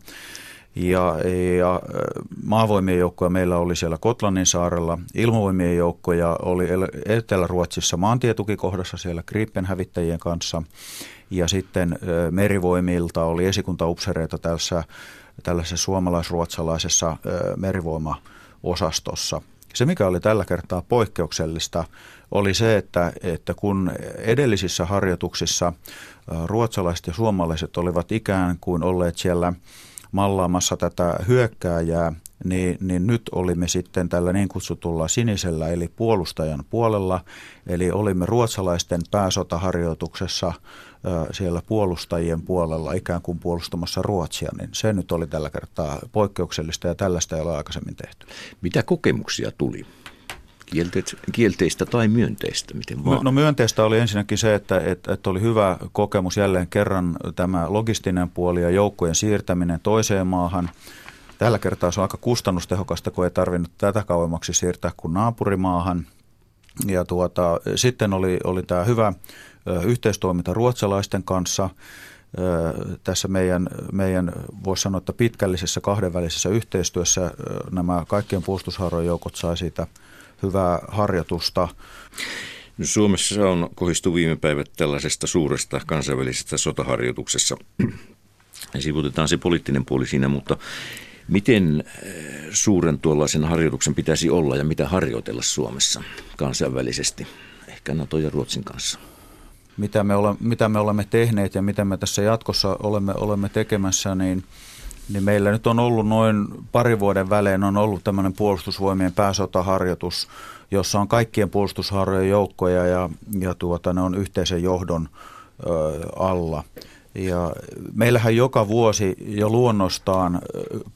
ja, ja maavoimien joukkoja meillä oli siellä Kotlannin saarella. Ilmavoimien joukkoja oli Etelä-Ruotsissa maantietukikohdassa siellä Gripen hävittäjien kanssa. Ja sitten merivoimilta oli esikuntaupsereita tässä, tällaisessa suomalais-ruotsalaisessa merivoimaosastossa. Se, mikä oli tällä kertaa poikkeuksellista, oli se, että, että kun edellisissä harjoituksissa ruotsalaiset ja suomalaiset olivat ikään kuin olleet siellä mallaamassa tätä hyökkääjää, niin, niin nyt olimme sitten tällä niin kutsutulla sinisellä eli puolustajan puolella, eli olimme ruotsalaisten pääsotaharjoituksessa siellä puolustajien puolella ikään kuin puolustamassa Ruotsia, niin se nyt oli tällä kertaa poikkeuksellista ja tällaista ei ole aikaisemmin tehty. Mitä kokemuksia tuli? Kielteistä tai myönteistä? Miten vaan? No myönteistä oli ensinnäkin se, että, että, että oli hyvä kokemus jälleen kerran tämä logistinen puoli ja joukkojen siirtäminen toiseen maahan. Tällä kertaa se on aika kustannustehokasta, kun ei tarvinnut tätä kauemmaksi siirtää kuin naapurimaahan. Ja tuota, sitten oli, oli tämä hyvä yhteistoiminta ruotsalaisten kanssa. Tässä meidän, meidän voisi sanoa, että pitkällisessä kahdenvälisessä yhteistyössä nämä kaikkien puolustushaarojen joukot sai siitä hyvää harjoitusta. Suomessa on kohistu viime päivät tällaisesta suuresta kansainvälisestä sotaharjoituksessa. Sivutetaan se poliittinen puoli siinä, mutta miten suuren tuollaisen harjoituksen pitäisi olla ja mitä harjoitella Suomessa kansainvälisesti, ehkä NATO ja Ruotsin kanssa? mitä me, ole, mitä me olemme tehneet ja mitä me tässä jatkossa olemme, olemme tekemässä, niin, niin meillä nyt on ollut noin pari vuoden välein on ollut tämmöinen puolustusvoimien pääsotaharjoitus, jossa on kaikkien puolustusharjojen joukkoja ja, ja tuota, ne on yhteisen johdon ö, alla. Ja meillähän joka vuosi jo luonnostaan,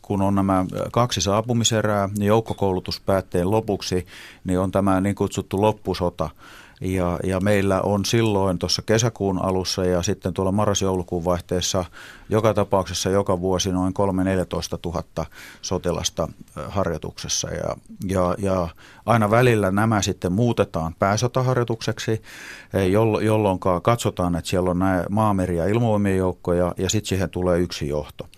kun on nämä kaksi saapumiserää, niin joukkokoulutuspäätteen lopuksi, niin on tämä niin kutsuttu loppusota – ja, ja meillä on silloin tuossa kesäkuun alussa ja sitten tuolla marras-joulukuun vaihteessa joka tapauksessa joka vuosi noin 3-14 000 sotilasta harjoituksessa. Ja, ja, ja aina välillä nämä sitten muutetaan pääsotaharjoitukseksi, e, jolloin katsotaan, että siellä on nämä maameri- ja ilmavoimien joukkoja ja sitten siihen tulee yksi johto.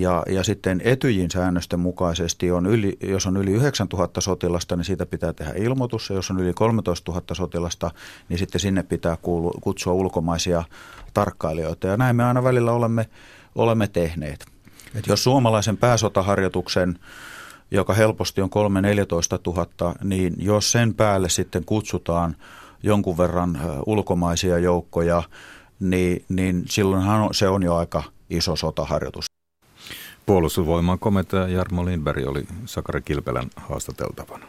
Ja, ja sitten Etyjin säännösten mukaisesti, on yli, jos on yli 9000 sotilasta, niin siitä pitää tehdä ilmoitus. Ja jos on yli 13 000 sotilasta, niin sitten sinne pitää kuulu, kutsua ulkomaisia tarkkailijoita. Ja näin me aina välillä olemme, olemme tehneet. Et jos suomalaisen pääsotaharjoituksen joka helposti on 3-14 000, niin jos sen päälle sitten kutsutaan jonkun verran ulkomaisia joukkoja, niin, niin silloinhan se on jo aika iso sotaharjoitus. Puolustusvoiman komentaja Jarmo Lindberg oli Sakari Kilpelän haastateltavana.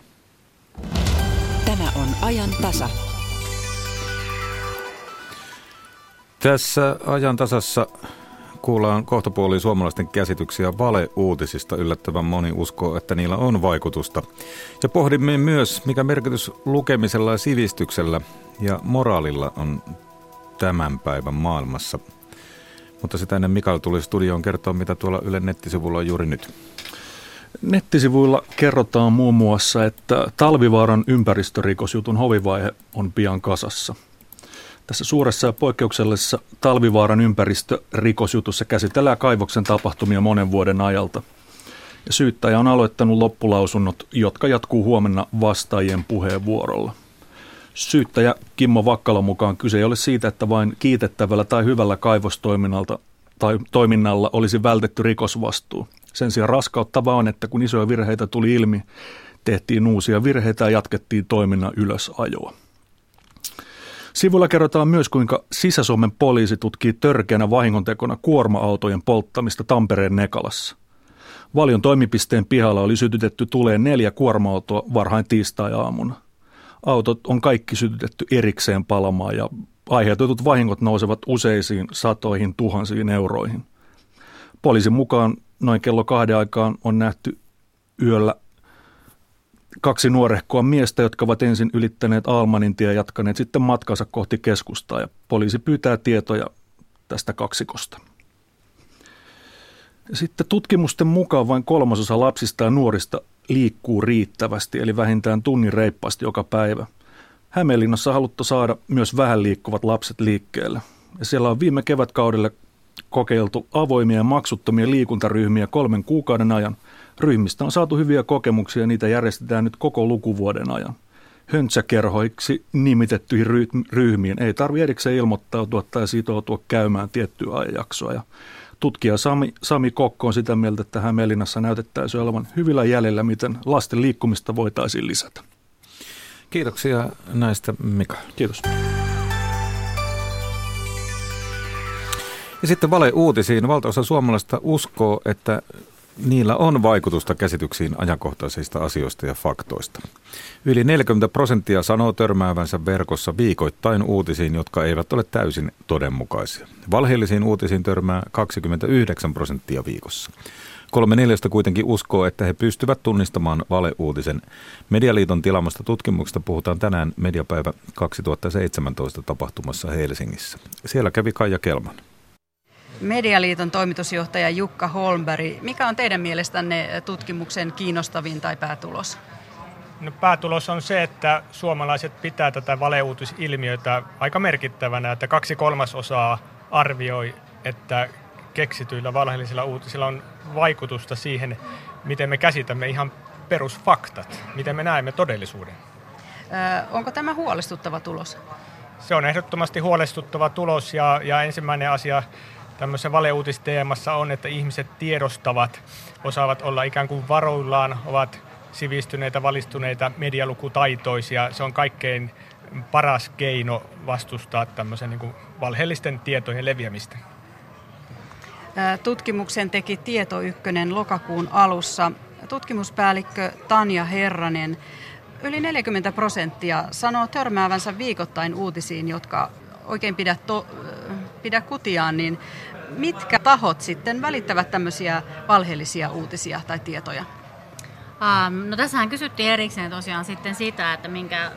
Tämä on ajan tasa. Tässä ajan tasassa kuullaan kohtapuoliin suomalaisten käsityksiä valeuutisista. Yllättävän moni uskoo, että niillä on vaikutusta. Ja pohdimme myös, mikä merkitys lukemisella ja sivistyksellä ja moraalilla on tämän päivän maailmassa – mutta sitä ennen Mikael tuli studioon kertoa, mitä tuolla Ylen nettisivulla on juuri nyt. Nettisivuilla kerrotaan muun muassa, että Talvivaaran ympäristörikosjutun hovivaihe on pian kasassa. Tässä suuressa ja poikkeuksellisessa Talvivaaran ympäristörikosjutussa käsitellään kaivoksen tapahtumia monen vuoden ajalta. Ja syyttäjä on aloittanut loppulausunnot, jotka jatkuu huomenna vastaajien puheenvuorolla. Syyttäjä Kimmo Vakkala mukaan kyse ei ole siitä, että vain kiitettävällä tai hyvällä kaivostoiminnalta tai toiminnalla olisi vältetty rikosvastuu. Sen sijaan raskauttavaa on, että kun isoja virheitä tuli ilmi, tehtiin uusia virheitä ja jatkettiin toiminnan ylösajoa. Sivulla kerrotaan myös, kuinka Sisä-Suomen poliisi tutkii törkeänä vahingontekona kuorma-autojen polttamista Tampereen Nekalassa. Valion toimipisteen pihalla oli sytytetty tuleen neljä kuorma-autoa varhain tiistai-aamuna – autot on kaikki sytytetty erikseen palamaan ja aiheutetut vahingot nousevat useisiin satoihin tuhansiin euroihin. Poliisin mukaan noin kello kahden aikaan on nähty yöllä kaksi nuorehkoa miestä, jotka ovat ensin ylittäneet Almanin tie ja jatkaneet sitten matkansa kohti keskustaa. Ja poliisi pyytää tietoja tästä kaksikosta. Sitten tutkimusten mukaan vain kolmasosa lapsista ja nuorista liikkuu riittävästi, eli vähintään tunnin reippaasti joka päivä. Hämeenlinnassa haluttu saada myös vähän liikkuvat lapset liikkeelle. Ja siellä on viime kevätkaudelle kokeiltu avoimia ja maksuttomia liikuntaryhmiä kolmen kuukauden ajan. Ryhmistä on saatu hyviä kokemuksia ja niitä järjestetään nyt koko lukuvuoden ajan. höntsäkerhoiksi nimitettyihin ryhmiin. Ei tarvitse erikseen ilmoittautua tai sitoutua käymään tiettyä ajanjaksoa. Ja tutkija Sami, Sami Kokko on sitä mieltä, että Hämeenlinnassa näytettäisiin olevan hyvillä jäljellä, miten lasten liikkumista voitaisiin lisätä. Kiitoksia näistä, Mika. Kiitos. Ja sitten vale-uutisiin. Valtaosa suomalaista uskoo, että niillä on vaikutusta käsityksiin ajankohtaisista asioista ja faktoista. Yli 40 prosenttia sanoo törmäävänsä verkossa viikoittain uutisiin, jotka eivät ole täysin todenmukaisia. Valheellisiin uutisiin törmää 29 prosenttia viikossa. Kolme neljästä kuitenkin uskoo, että he pystyvät tunnistamaan valeuutisen. Medialiiton tilamasta tutkimuksesta puhutaan tänään Mediapäivä 2017 tapahtumassa Helsingissä. Siellä kävi Kaija Kelman. Medialiiton toimitusjohtaja Jukka Holmberg. Mikä on teidän mielestänne tutkimuksen kiinnostavin tai päätulos? No, päätulos on se, että suomalaiset pitää tätä valeuutisilmiötä aika merkittävänä, että kaksi kolmasosaa arvioi, että keksityillä valheellisilla uutisilla on vaikutusta siihen, miten me käsitämme ihan perusfaktat, miten me näemme todellisuuden. Ö, onko tämä huolestuttava tulos? Se on ehdottomasti huolestuttava tulos ja, ja ensimmäinen asia tämmöisessä valeuutisteemassa on, että ihmiset tiedostavat, osaavat olla ikään kuin varoillaan, ovat sivistyneitä, valistuneita, medialukutaitoisia. Se on kaikkein paras keino vastustaa tämmöisen niin valheellisten tietojen leviämistä. Tutkimuksen teki Tieto Ykkönen lokakuun alussa. Tutkimuspäällikkö Tanja Herranen, yli 40 prosenttia sanoo törmäävänsä viikoittain uutisiin, jotka oikein pidä, to, pidä kutiaan, niin mitkä tahot sitten välittävät tämmöisiä valheellisia uutisia tai tietoja? Um, no tässähän kysyttiin erikseen tosiaan sitten sitä, että minkä,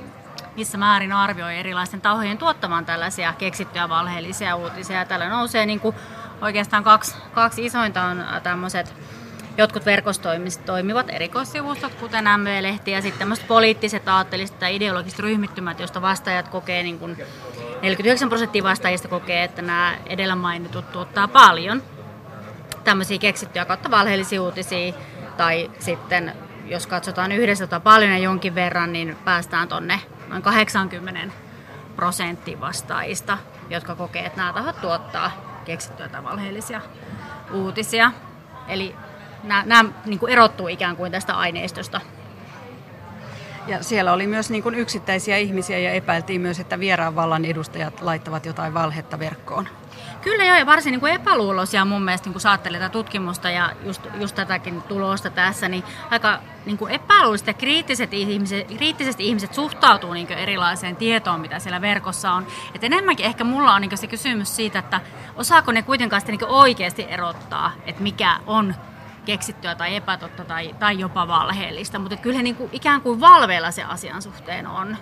missä määrin arvioi erilaisten tahojen tuottamaan tällaisia keksittyjä valheellisia uutisia. Tällä nousee niin kuin oikeastaan kaksi, kaksi isointa on tämmöiset jotkut verkostoimiset toimivat erikoissivustot, kuten MV-lehti, ja sitten tämmöiset poliittiset, aatteelliset tai ideologiset ryhmittymät, joista vastaajat kokee, niin kuin 49 prosenttia vastaajista kokee, että nämä edellä mainitut tuottaa paljon tämmöisiä keksittyjä kautta valheellisia uutisia, tai sitten jos katsotaan yhdessä tota paljon ja jonkin verran, niin päästään tonne noin 80 prosenttia vastaajista, jotka kokee, että nämä tahot tuottaa keksittyjä tai valheellisia uutisia. Eli nämä, nämä niin kuin erottuu ikään kuin tästä aineistosta. Ja siellä oli myös niin kuin yksittäisiä ihmisiä ja epäiltiin myös, että vieraan vallan edustajat laittavat jotain valhetta verkkoon. Kyllä joo, ja varsin niin kuin epäluuloisia mun mielestä, niin kun saattelee tätä tutkimusta ja just, just tätäkin tulosta tässä, niin aika niin kuin epäluuloiset ja kriittiset ihmiset, kriittisesti ihmiset suhtautuu niin erilaiseen tietoon, mitä siellä verkossa on. Et enemmänkin ehkä mulla on niin se kysymys siitä, että osaako ne kuitenkaan sitten niin oikeasti erottaa, että mikä on keksittyä tai epätotta tai, tai jopa valheellista, mutta kyllä he niin kuin, ikään kuin valveilla se asian suhteen on.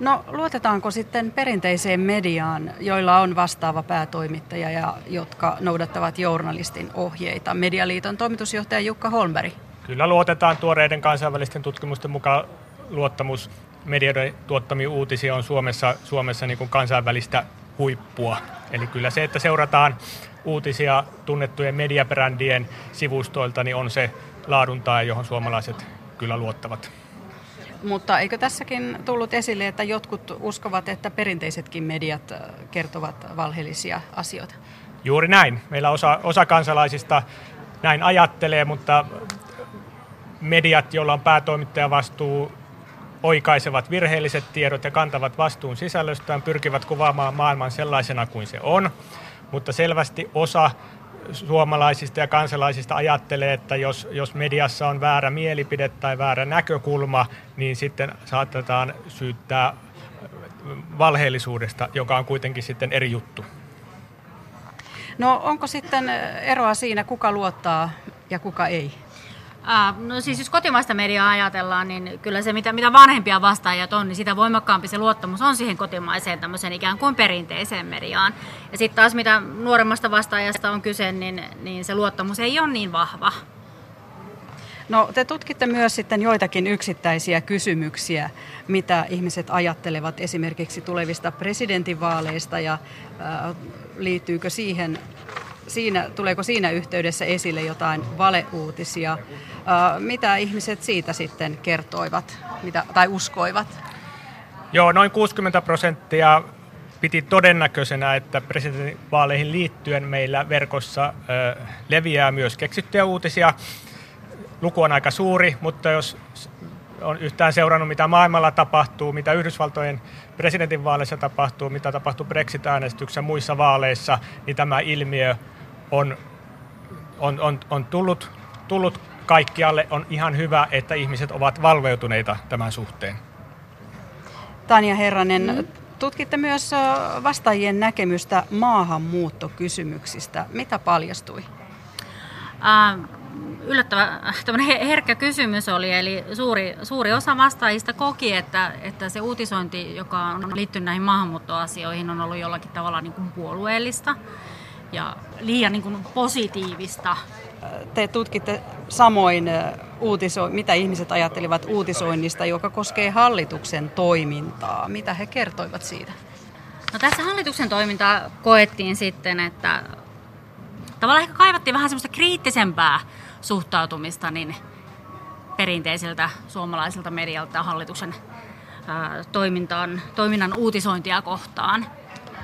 No luotetaanko sitten perinteiseen mediaan, joilla on vastaava päätoimittaja ja jotka noudattavat journalistin ohjeita? Medialiiton toimitusjohtaja Jukka Holmberg. Kyllä luotetaan tuoreiden kansainvälisten tutkimusten mukaan luottamus medioiden tuottamiin uutisia on Suomessa, Suomessa niin kuin kansainvälistä huippua. Eli kyllä se, että seurataan uutisia tunnettujen mediabrändien sivustoilta, niin on se laadun tai, johon suomalaiset kyllä luottavat. Mutta eikö tässäkin tullut esille, että jotkut uskovat, että perinteisetkin mediat äh, kertovat valheellisia asioita? Juuri näin. Meillä osa, osa kansalaisista näin ajattelee, mutta mediat, joilla on päätoimittaja vastuu, oikaisevat virheelliset tiedot ja kantavat vastuun sisällöstään, pyrkivät kuvaamaan maailman sellaisena kuin se on. Mutta selvästi osa suomalaisista ja kansalaisista ajattelee, että jos, jos mediassa on väärä mielipide tai väärä näkökulma, niin sitten saatetaan syyttää valheellisuudesta, joka on kuitenkin sitten eri juttu. No onko sitten eroa siinä, kuka luottaa ja kuka ei? No siis jos kotimaista mediaa ajatellaan, niin kyllä se mitä, mitä vanhempia vastaajat on, niin sitä voimakkaampi se luottamus on siihen kotimaiseen tämmöiseen ikään kuin perinteiseen mediaan. Ja sitten taas mitä nuoremmasta vastaajasta on kyse, niin, niin se luottamus ei ole niin vahva. No te tutkitte myös sitten joitakin yksittäisiä kysymyksiä, mitä ihmiset ajattelevat esimerkiksi tulevista presidentinvaaleista ja äh, liittyykö siihen siinä, tuleeko siinä yhteydessä esille jotain valeuutisia? Mitä ihmiset siitä sitten kertoivat mitä, tai uskoivat? Joo, noin 60 prosenttia piti todennäköisenä, että presidentinvaaleihin liittyen meillä verkossa ö, leviää myös keksittyjä uutisia. Luku on aika suuri, mutta jos on yhtään seurannut, mitä maailmalla tapahtuu, mitä Yhdysvaltojen presidentinvaaleissa tapahtuu, mitä tapahtuu Brexit-äänestyksessä muissa vaaleissa, niin tämä ilmiö on, on, on, on tullut, tullut kaikkialle. On ihan hyvä, että ihmiset ovat valveutuneita tämän suhteen. Tanja Herranen, mm. tutkitte myös vastaajien näkemystä maahanmuuttokysymyksistä. Mitä paljastui? Ähm yllättävän herkkä kysymys oli, eli suuri, suuri osa vastaajista koki, että, että se uutisointi, joka on liittynyt näihin maahanmuuttoasioihin, on ollut jollakin tavalla niin kuin puolueellista ja liian niin kuin positiivista. Te tutkitte samoin uutiso- mitä ihmiset ajattelivat uutisoinnista, joka koskee hallituksen toimintaa. Mitä he kertoivat siitä? No tässä hallituksen toimintaa koettiin sitten, että tavallaan ehkä kaivattiin vähän semmoista kriittisempää suhtautumista niin perinteisiltä suomalaisilta medialta hallituksen toimintaan, toiminnan uutisointia kohtaan.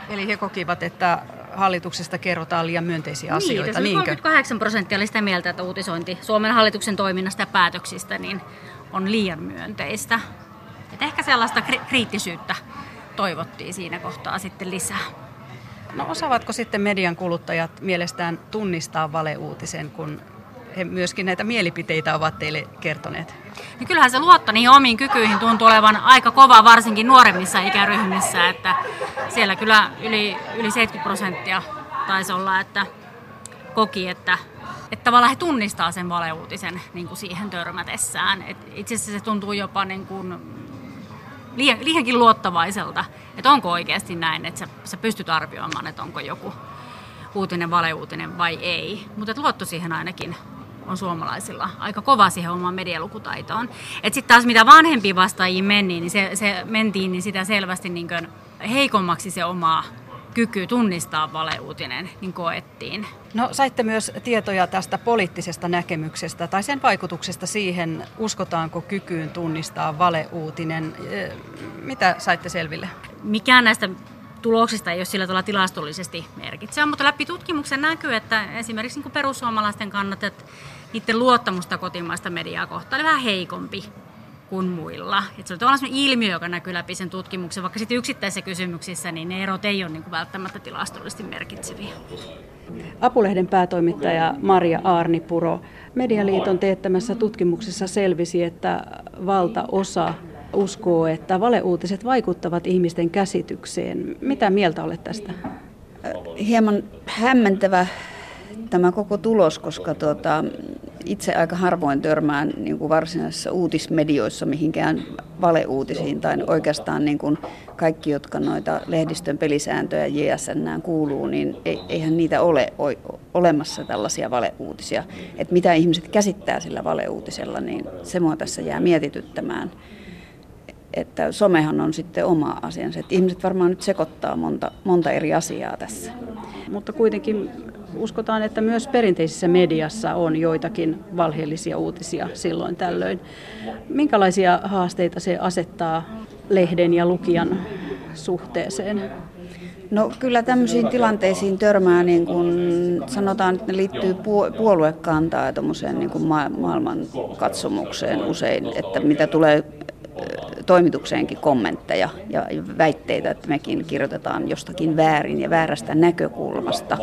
Eli he kokivat, että hallituksesta kerrotaan liian myönteisiä niin, asioita. Niin, 38 prosenttia oli sitä mieltä, että uutisointi Suomen hallituksen toiminnasta ja päätöksistä niin on liian myönteistä. Et ehkä sellaista kri- kriittisyyttä toivottiin siinä kohtaa sitten lisää. No osaavatko sitten median kuluttajat mielestään tunnistaa valeuutisen, kun he myöskin näitä mielipiteitä ovat teille kertoneet? Niin kyllähän se luotto niihin omiin kykyihin tuntuu olevan aika kova, varsinkin nuoremmissa ikäryhmissä, että siellä kyllä yli, yli 70 prosenttia taisi olla, että koki, että, että tavallaan he tunnistaa sen valeuutisen niin kuin siihen törmätessään. Et itse asiassa se tuntuu jopa niin kuin liian, liiankin luottavaiselta, että onko oikeasti näin, että sä, sä pystyt arvioimaan, että onko joku uutinen valeuutinen vai ei. Mutta luotto siihen ainakin on suomalaisilla aika kova siihen omaan medialukutaitoon. Että sitten taas mitä vanhempiin vastaajiin meni, niin se, se mentiin, niin sitä selvästi niin heikommaksi se oma kyky tunnistaa valeuutinen, niin koettiin. No saitte myös tietoja tästä poliittisesta näkemyksestä tai sen vaikutuksesta siihen, uskotaanko kykyyn tunnistaa valeuutinen. Mitä saitte selville? Mikään näistä tuloksista ei ole sillä tavalla tilastollisesti merkitsevä, mutta läpi tutkimuksen näkyy, että esimerkiksi niin perussuomalaisten kannattajat, niiden luottamusta kotimaista mediaa kohtaan oli vähän heikompi kuin muilla. Et se on tavallaan ilmiö, joka näkyy läpi sen tutkimuksen, vaikka sitten yksittäisissä kysymyksissä niin ne erot ei ole niin kuin välttämättä tilastollisesti merkitseviä. Apulehden päätoimittaja Maria Aarnipuro. Medialiiton teettämässä tutkimuksessa selvisi, että valtaosa uskoo, että valeuutiset vaikuttavat ihmisten käsitykseen. Mitä mieltä olet tästä? Hieman hämmentävä tämä koko tulos, koska tuota, itse aika harvoin törmään niin kuin varsinaisissa uutismedioissa mihinkään valeuutisiin tai oikeastaan niin kuin kaikki, jotka noita lehdistön pelisääntöjä JSN kuuluu, niin eihän niitä ole olemassa tällaisia valeuutisia. Että mitä ihmiset käsittää sillä valeuutisella, niin se mua tässä jää mietityttämään että somehan on sitten oma asiansa. Että ihmiset varmaan nyt sekoittaa monta, monta eri asiaa tässä. Mutta kuitenkin uskotaan, että myös perinteisessä mediassa on joitakin valheellisia uutisia silloin tällöin. Minkälaisia haasteita se asettaa lehden ja lukijan suhteeseen? No kyllä tämmöisiin tilanteisiin törmää, niin kun sanotaan, että ne liittyy puoluekantaa ja niin kuin maailman katsomukseen usein, että mitä tulee toimitukseenkin kommentteja ja väitteitä, että mekin kirjoitetaan jostakin väärin ja väärästä näkökulmasta.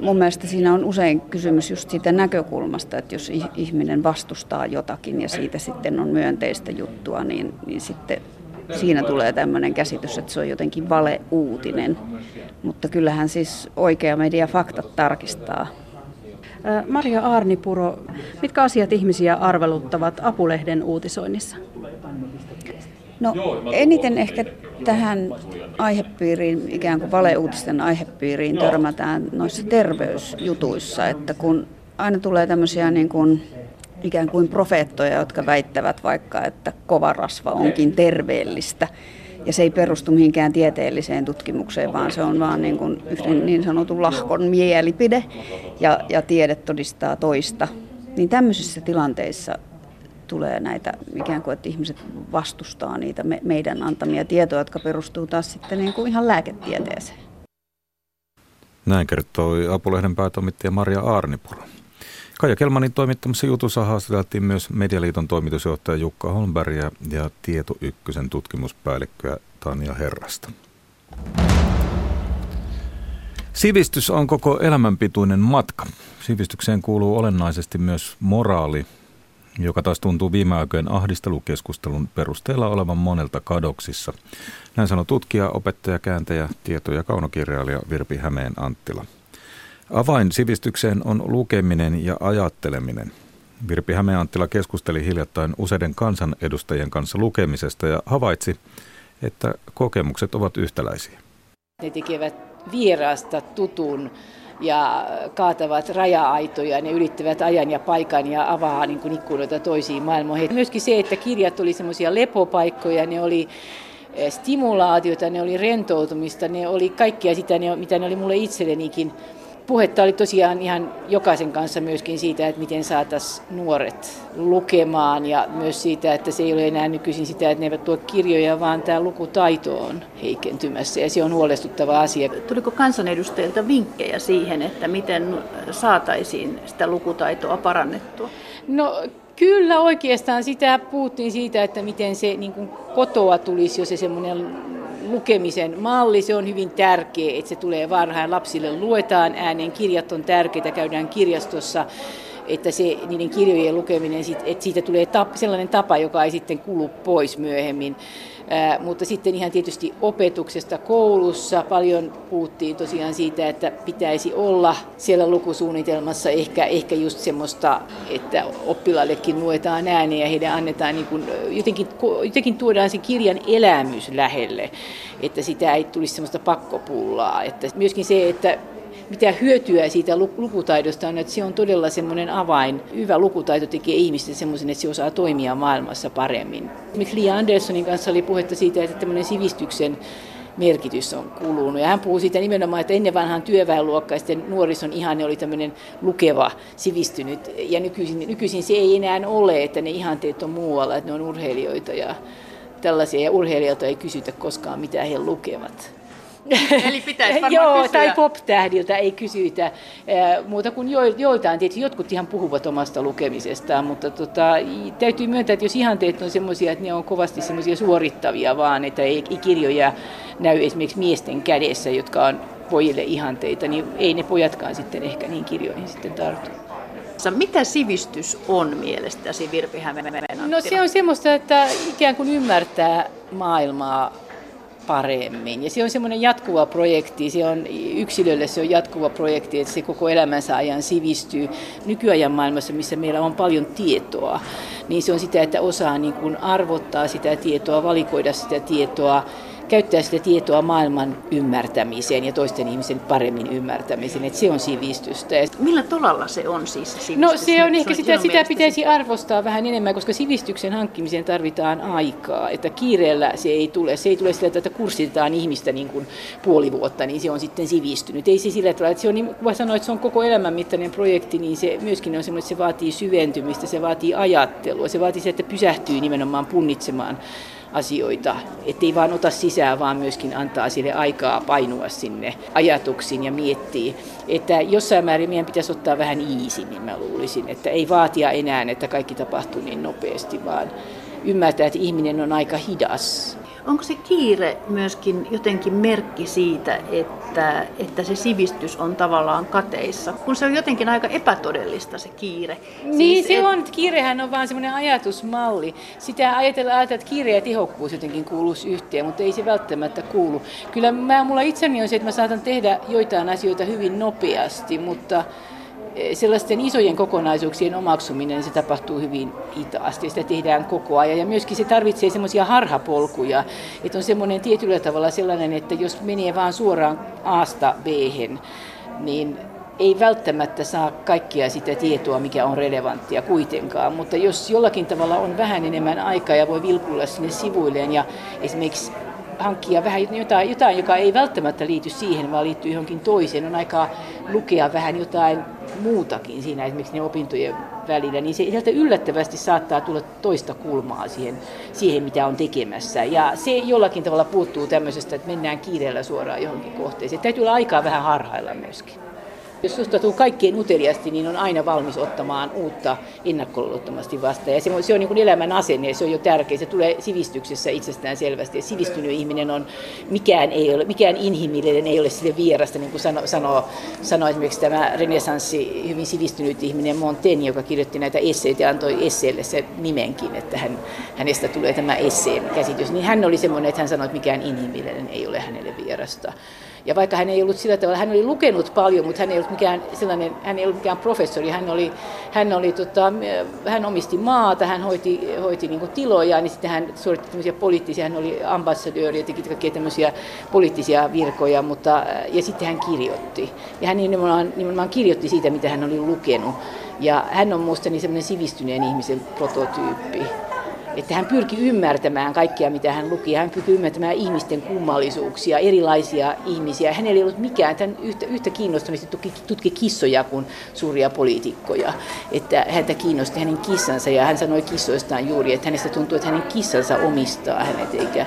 Mun mielestä siinä on usein kysymys just siitä näkökulmasta, että jos ihminen vastustaa jotakin ja siitä sitten on myönteistä juttua, niin, niin sitten siinä tulee tämmöinen käsitys, että se on jotenkin valeuutinen. Mutta kyllähän siis oikea media faktat tarkistaa. Maria Arnipuro, mitkä asiat ihmisiä arveluttavat Apulehden uutisoinnissa? No eniten ehkä tähän aihepiiriin, ikään kuin valeuutisten aihepiiriin törmätään noissa terveysjutuissa, että kun aina tulee tämmöisiä niin kuin ikään kuin profeettoja, jotka väittävät vaikka, että kova rasva onkin terveellistä. Ja se ei perustu mihinkään tieteelliseen tutkimukseen, vaan se on vaan niin, kuin yhden niin sanotun lahkon mielipide ja, ja tiede todistaa toista. Niin tämmöisissä tilanteissa tulee näitä ikään kuin, että ihmiset vastustaa niitä me, meidän antamia tietoja, jotka perustuu taas sitten niin kuin ihan lääketieteeseen. Näin kertoi Apulehden päätoimittaja Maria Aarnipuro. Kaija Kelmanin toimittamassa jutussa haastateltiin myös Medialiiton toimitusjohtaja Jukka Holmbergia ja Tieto Ykkösen tutkimuspäällikköä Tanja Herrasta. Sivistys on koko elämänpituinen matka. Sivistykseen kuuluu olennaisesti myös moraali, joka taas tuntuu viime aikojen ahdistelukeskustelun perusteella olevan monelta kadoksissa. Näin sanoi tutkija, opettaja, kääntäjä, tieto- ja kaunokirjailija Virpi Hämeen Anttila. Avain sivistykseen on lukeminen ja ajatteleminen. Virpi Hämeen Anttila keskusteli hiljattain useiden kansanedustajien kanssa lukemisesta ja havaitsi, että kokemukset ovat yhtäläisiä. Ne tekevät vieraasta tutun ja kaatavat raja-aitoja, ne ylittävät ajan ja paikan ja avaa niin kuin ikkunoita toisiin maailmoihin. Myöskin se, että kirjat oli semmoisia lepopaikkoja, ne oli eh, stimulaatiota, ne oli rentoutumista, ne oli kaikkia sitä, mitä ne oli mulle itsellenikin puhetta oli tosiaan ihan jokaisen kanssa myöskin siitä, että miten saataisiin nuoret lukemaan ja myös siitä, että se ei ole enää nykyisin sitä, että ne eivät tuo kirjoja, vaan tämä lukutaito on heikentymässä ja se on huolestuttava asia. Tuliko kansanedustajilta vinkkejä siihen, että miten saataisiin sitä lukutaitoa parannettua? No Kyllä oikeastaan sitä puhuttiin siitä, että miten se niin kuin kotoa tulisi jo se semmoinen lukemisen malli, se on hyvin tärkeä, että se tulee varhain lapsille, luetaan ääneen, kirjat on tärkeitä, käydään kirjastossa, että se, niiden kirjojen lukeminen, että siitä tulee tap, sellainen tapa, joka ei sitten kulu pois myöhemmin. Mutta sitten ihan tietysti opetuksesta koulussa paljon puhuttiin tosiaan siitä, että pitäisi olla siellä lukusuunnitelmassa ehkä, ehkä just semmoista, että oppilaillekin luetaan ääneen ja heidän annetaan niin kuin, jotenkin, jotenkin tuodaan se kirjan elämys lähelle, että sitä ei tulisi semmoista pakkopullaa. Että myöskin se, että mitä hyötyä siitä lukutaidosta on, että se on todella semmoinen avain. Hyvä lukutaito tekee ihmistä semmoisen, että se osaa toimia maailmassa paremmin. Esimerkiksi Lia Anderssonin kanssa oli puhetta siitä, että tämmöinen sivistyksen merkitys on kulunut. Ja hän puhuu siitä nimenomaan, että ennen vanhan työväenluokkaisten nuorison ihanne oli tämmöinen lukeva, sivistynyt. Ja nykyisin, nykyisin se ei enää ole, että ne ihanteet on muualla, että ne on urheilijoita ja tällaisia. Ja urheilijoilta ei kysytä koskaan, mitä he lukevat. Eli pitäisi Joo, kysyä. tai pop-tähdiltä ei kysytä muuta kuin jo, joiltain. Tietysti jotkut ihan puhuvat omasta lukemisestaan, mutta tota, täytyy myöntää, että jos ihanteet on semmoisia, että ne on kovasti semmoisia suorittavia vaan, että ei, ei kirjoja näy esimerkiksi miesten kädessä, jotka on pojille ihanteita, niin ei ne pojatkaan sitten ehkä niin kirjoihin sitten tartu. Mitä sivistys on mielestäsi Virpi No se on semmoista, että ikään kuin ymmärtää maailmaa paremmin. Ja se on semmoinen jatkuva projekti, se on yksilölle se on jatkuva projekti, että se koko elämänsä ajan sivistyy. Nykyajan maailmassa, missä meillä on paljon tietoa, niin se on sitä, että osaa niin kuin arvottaa sitä tietoa, valikoida sitä tietoa, käyttää sitä tietoa maailman ymmärtämiseen ja toisten ihmisen paremmin ymmärtämiseen, että se on sivistystä. Millä tolalla se on siis sivistys? No se on ehkä sitä, sitä pitäisi arvostaa vähän enemmän, koska sivistyksen hankkimiseen tarvitaan aikaa, että kiireellä se ei tule. Se ei tule sillä, että kurssitetaan ihmistä niin kuin puoli vuotta, niin se on sitten sivistynyt. Ei se sillä tavalla, että se on, niin kuin sanoin, että se on koko elämän mittainen projekti, niin se myöskin on semmoinen, että se vaatii syventymistä, se vaatii ajattelua, se vaatii se, että pysähtyy nimenomaan punnitsemaan asioita, ettei vaan ota sisään, vaan myöskin antaa sille aikaa painua sinne ajatuksiin ja miettiä. Että jossain määrin meidän pitäisi ottaa vähän iisimmin, mä luulisin, että ei vaatia enää, että kaikki tapahtuu niin nopeasti, vaan ymmärtää, että ihminen on aika hidas Onko se kiire myöskin jotenkin merkki siitä, että, että se sivistys on tavallaan kateissa? Kun se on jotenkin aika epätodellista se kiire. Niin siis, se on, että kiirehän on vaan semmoinen ajatusmalli. Sitä ajatellaan, että kiire ja tehokkuus jotenkin kuuluisi yhteen, mutta ei se välttämättä kuulu. Kyllä mä, mulla itseni on se, että mä saatan tehdä joitain asioita hyvin nopeasti, mutta sellaisten isojen kokonaisuuksien omaksuminen, se tapahtuu hyvin hitaasti. Sitä tehdään koko ajan ja myöskin se tarvitsee semmoisia harhapolkuja, että on semmoinen tietyllä tavalla sellainen, että jos menee vaan suoraan Aasta b niin ei välttämättä saa kaikkia sitä tietoa, mikä on relevanttia kuitenkaan, mutta jos jollakin tavalla on vähän enemmän aikaa ja voi vilkuilla sinne sivuilleen ja esimerkiksi hankkia vähän jotain, jotain, joka ei välttämättä liity siihen, vaan liittyy johonkin toiseen. On aikaa lukea vähän jotain muutakin siinä esimerkiksi ne opintojen välillä, niin se sieltä yllättävästi saattaa tulla toista kulmaa siihen, siihen, mitä on tekemässä. Ja se jollakin tavalla puuttuu tämmöisestä, että mennään kiireellä suoraan johonkin kohteeseen. Täytyy olla aikaa vähän harhailla myöskin. Jos suhtautuu kaikkien uteliasti, niin on aina valmis ottamaan uutta ennakkoluulottomasti vastaan. Ja se se on niin kuin elämän asenne se on jo tärkeä. Se tulee sivistyksessä itsestään selvästi. Ja sivistynyt ihminen on, mikään, ei ole, mikään inhimillinen ei ole sille vierasta, niin kuin sanoo, sanoo, sanoo esimerkiksi tämä renesanssi, hyvin sivistynyt ihminen Montaigne, joka kirjoitti näitä esseitä ja antoi esseelle se nimenkin, että hän, hänestä tulee tämä esseen käsitys. Niin hän oli semmoinen, että hän sanoi, että mikään inhimillinen ei ole hänelle vierasta. Ja vaikka hän ei ollut sillä tavalla, hän oli lukenut paljon, mutta hän ei ollut mikään, sellainen, hän ei ollut mikään professori, hän, oli, hän, oli, tota, hän omisti maata, hän hoiti, hoiti niin tiloja, niin sitten hän suoritti tämmöisiä poliittisia, hän oli ambassadööri ja teki kaikkia tämmöisiä poliittisia virkoja, mutta, ja sitten hän kirjoitti. Ja hän nimenomaan, nimenomaan kirjoitti siitä, mitä hän oli lukenut. Ja hän on minusta niin semmoinen sivistyneen ihmisen prototyyppi että hän pyrki ymmärtämään kaikkia, mitä hän luki. Hän pyrki ymmärtämään ihmisten kummallisuuksia, erilaisia ihmisiä. Hänellä ei ollut mikään hän yhtä, yhtä kiinnostamista tutki, tutki kissoja kuin suuria poliitikkoja. Että häntä kiinnosti hänen kissansa ja hän sanoi kissoistaan juuri, että hänestä tuntuu, että hänen kissansa omistaa hänet eikä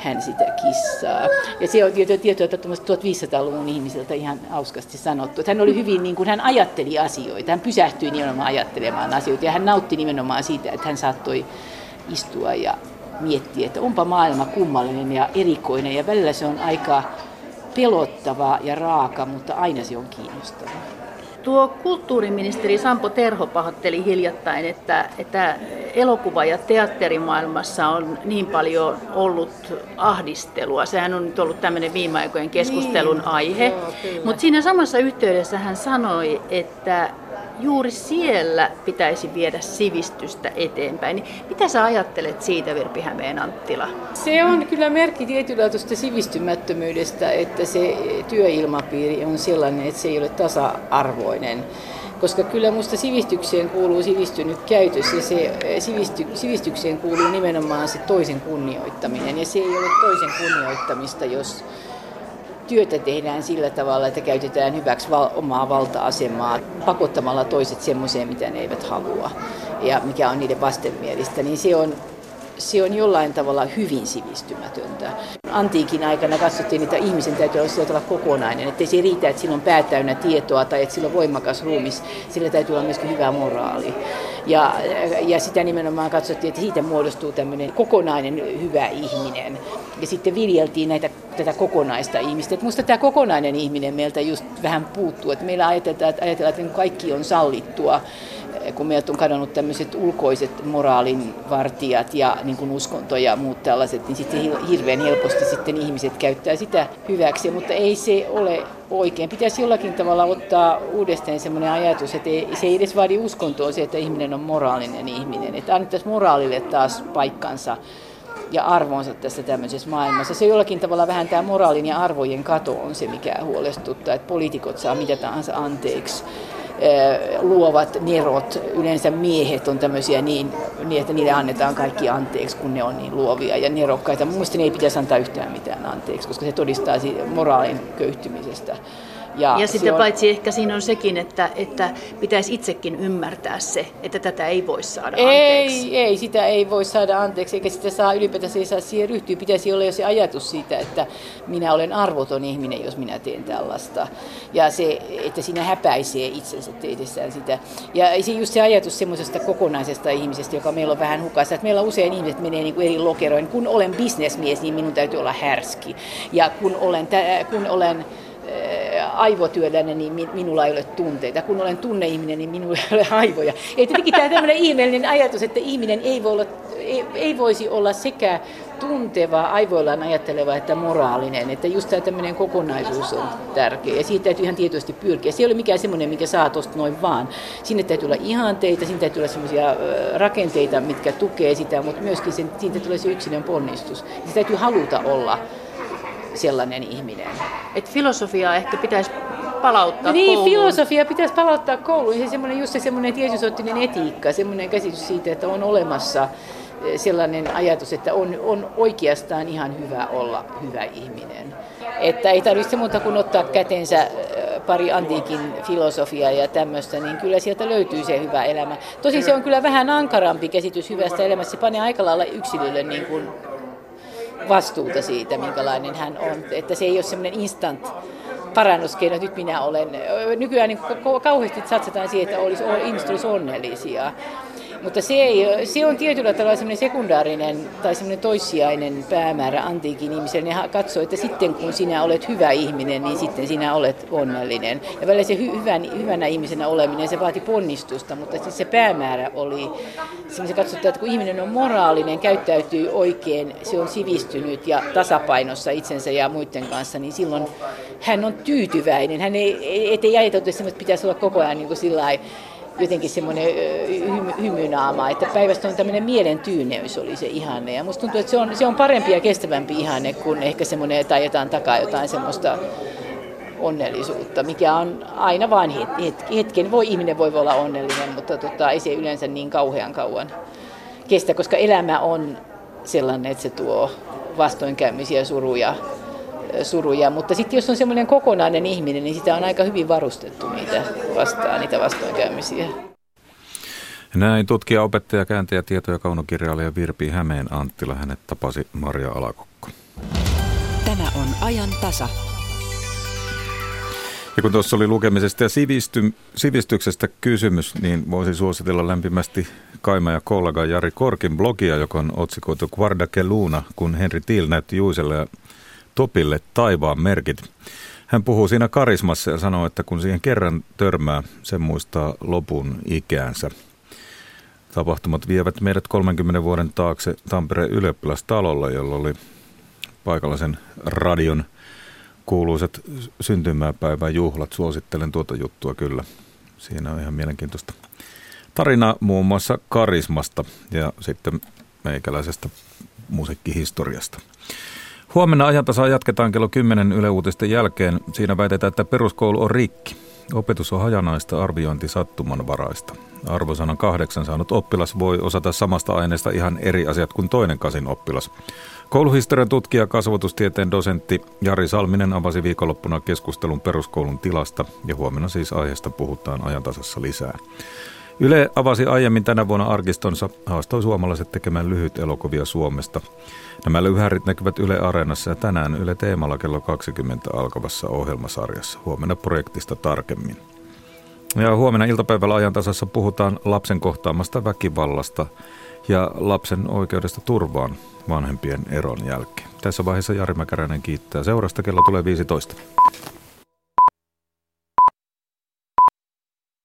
hän sitä kissaa. Ja se on tietoa, tietoa 1500-luvun ihmiseltä ihan hauskasti sanottu. Että hän oli hyvin, niin kuin hän ajatteli asioita, hän pysähtyi nimenomaan ajattelemaan asioita ja hän nautti nimenomaan siitä, että hän saattoi istua ja miettiä, että onpa maailma kummallinen ja erikoinen ja välillä se on aika pelottava ja raaka, mutta aina se on kiinnostava. Tuo kulttuuriministeri Sampo Terho pahoitteli hiljattain, että, että elokuva- ja teatterimaailmassa on niin paljon ollut ahdistelua. Sehän on nyt ollut tämmöinen viime aikojen keskustelun niin, aihe. Mutta siinä samassa yhteydessä hän sanoi, että juuri siellä pitäisi viedä sivistystä eteenpäin. Niin mitä sä ajattelet siitä, Virpi Hämeen Anttila? Se on kyllä merkki tietynlaatuista sivistymättömyydestä, että se työilmapiiri on sellainen, että se ei ole tasa-arvoinen koska kyllä minusta sivistykseen kuuluu sivistynyt käytös ja se sivisty, sivistykseen kuuluu nimenomaan se toisen kunnioittaminen ja se ei ole toisen kunnioittamista, jos työtä tehdään sillä tavalla, että käytetään hyväksi val- omaa valta-asemaa pakottamalla toiset semmoiseen, mitä ne eivät halua ja mikä on niiden vastenmielistä, niin se on se on jollain tavalla hyvin sivistymätöntä. Antiikin aikana katsottiin, että ihmisen täytyy olla tavalla kokonainen, että se riitä, että sillä on päätäynnä tietoa tai että sillä on voimakas ruumis, sillä täytyy olla myöskin hyvä moraali. Ja, ja sitä nimenomaan katsottiin, että siitä muodostuu tämmöinen kokonainen hyvä ihminen. Ja sitten viljeltiin näitä, tätä kokonaista ihmistä. Et musta tämä kokonainen ihminen meiltä just vähän puuttuu. Että meillä ajatellaan, että, ajatellaan, että kaikki on sallittua kun meiltä on kadonnut tämmöiset ulkoiset moraalin vartijat ja niin kuin uskonto ja muut tällaiset, niin sitten hirveän helposti sitten ihmiset käyttää sitä hyväksi, mutta ei se ole oikein. Pitäisi jollakin tavalla ottaa uudestaan semmoinen ajatus, että ei, se ei edes vaadi uskontoa se, että ihminen on moraalinen ihminen, että annettaisiin moraalille taas paikkansa ja arvonsa tässä tämmöisessä maailmassa. Se jollakin tavalla vähän tämä moraalin ja arvojen kato on se, mikä huolestuttaa, että poliitikot saa mitä tahansa anteeksi luovat nerot, yleensä miehet on tämmöisiä niin, niin, että niille annetaan kaikki anteeksi, kun ne on niin luovia ja nerokkaita. Mielestäni ei pitäisi antaa yhtään mitään anteeksi, koska se todistaa moraalin köyhtymisestä. Ja, ja sitten on... paitsi ehkä siinä on sekin, että, että pitäisi itsekin ymmärtää se, että tätä ei voi saada anteeksi. Ei, ei, sitä ei voi saada anteeksi, eikä sitä saa ylipäätään ei saa siihen ryhtyä. Pitäisi olla jo se ajatus siitä, että minä olen arvoton ihminen, jos minä teen tällaista. Ja se, että siinä häpäisee itsensä teidessään sitä. Ja se just se ajatus semmoisesta kokonaisesta ihmisestä, joka meillä on vähän hukassa. Että meillä usein ihmiset menee niin kuin eri lokeroin. Kun olen bisnesmies, niin minun täytyy olla härski. Ja kun olen, kun olen aivotyöläinen, niin minulla ei ole tunteita. Kun olen tunneihminen, niin minulla ei ole aivoja. Ei tietenkin tämä tämmöinen ihmeellinen ajatus, että ihminen ei, voi olla, ei, ei voisi olla sekä tunteva, aivoillaan ajatteleva että moraalinen. Että just tämä tämmöinen kokonaisuus on tärkeä. Ja siitä täytyy ihan tietoisesti pyrkiä. Se ei ole mikään semmoinen, mikä saa tuosta noin vaan. Sinne täytyy olla ihanteita, sinne täytyy olla semmoisia rakenteita, mitkä tukee sitä, mutta myöskin sen, siitä tulee se yksilön ponnistus. Se täytyy haluta olla sellainen ihminen. Et filosofiaa ehkä pitäisi palauttaa Niin, kouluun. filosofia pitäisi palauttaa kouluun. Se semmoinen, just se semmoinen tietysottinen etiikka, semmoinen käsitys siitä, että on olemassa sellainen ajatus, että on, on oikeastaan ihan hyvä olla hyvä ihminen. Että ei tarvitse muuta kuin ottaa kätensä pari antiikin filosofiaa ja tämmöistä, niin kyllä sieltä löytyy se hyvä elämä. Tosin se on kyllä vähän ankarampi käsitys hyvästä elämästä. Se panee aika lailla yksilölle niin kuin vastuuta siitä, minkälainen hän on. Että se ei ole semmoinen instant parannuskeino, nyt minä olen. Nykyään niin kauheasti satsataan siihen, että olisi, ihmiset olisi onnellisia. Mutta se, ei, se on tietyllä tavalla semmoinen sekundaarinen tai semmoinen toissijainen päämäärä antiikin ihmiselle. Ne katsoo, että sitten kun sinä olet hyvä ihminen, niin sitten sinä olet onnellinen. Ja välillä se hy, hyvän, hyvänä ihmisenä oleminen, se vaati ponnistusta, mutta siis se päämäärä oli, se katsottiin, että kun ihminen on moraalinen, käyttäytyy oikein, se on sivistynyt ja tasapainossa itsensä ja muiden kanssa, niin silloin hän on tyytyväinen. Hän ei, ei ajateltu, että pitäisi olla koko ajan niin kuin sillä lailla, jotenkin semmoinen hymy, hymynaama, että päivästä on tämmöinen mielen tyyneys oli se ihanne. Ja musta tuntuu, että se on, se on parempi ja kestävämpi ihanne kuin ehkä semmoinen, että ajetaan takaa jotain semmoista onnellisuutta, mikä on aina vain hetken. Voi, ihminen voi olla onnellinen, mutta tota, ei se yleensä niin kauhean kauan kestä, koska elämä on sellainen, että se tuo vastoinkäymisiä, suruja, suruja, mutta sitten jos on semmoinen kokonainen ihminen, niin sitä on aika hyvin varustettu niitä vastaan, niitä vastoinkäymisiä. Näin tutkija, opettaja, kääntäjä, tieto- ja kaunokirjailija Virpi Hämeen Anttila. Hänet tapasi Maria Alakokko. Tämä on ajan tasa. Ja kun tuossa oli lukemisesta ja sivisty, sivistyksestä kysymys, niin voisin suositella lämpimästi Kaima ja kollega Jari Korkin blogia, joka on otsikoitu Guarda che Luna, kun Henri Tiil näytti Juiselle ja Topille taivaan merkit. Hän puhuu siinä karismassa ja sanoo, että kun siihen kerran törmää, se muistaa lopun ikäänsä. Tapahtumat vievät meidät 30 vuoden taakse Tampereen ylioppilastalolla, jolla oli paikallisen radion kuuluisat syntymäpäivän juhlat. Suosittelen tuota juttua kyllä. Siinä on ihan mielenkiintoista tarina muun muassa karismasta ja sitten meikäläisestä musiikkihistoriasta. Huomenna ajantasaa jatketaan kello 10 Yle Uutisten jälkeen. Siinä väitetään, että peruskoulu on rikki. Opetus on hajanaista, arviointi sattumanvaraista. Arvosanan kahdeksan saanut oppilas voi osata samasta aineesta ihan eri asiat kuin toinen kasin oppilas. Kouluhistorian tutkija, kasvatustieteen dosentti Jari Salminen avasi viikonloppuna keskustelun peruskoulun tilasta ja huomenna siis aiheesta puhutaan ajantasassa lisää. Yle avasi aiemmin tänä vuonna arkistonsa, haastoi suomalaiset tekemään lyhyt elokuvia Suomesta. Nämä lyhärit näkyvät Yle Areenassa ja tänään Yle Teemalla kello 20 alkavassa ohjelmasarjassa. Huomenna projektista tarkemmin. Ja huomenna iltapäivällä ajan tasassa puhutaan lapsen kohtaamasta väkivallasta ja lapsen oikeudesta turvaan vanhempien eron jälkeen. Tässä vaiheessa Jari Mäkäräinen kiittää. Seurasta kello tulee 15.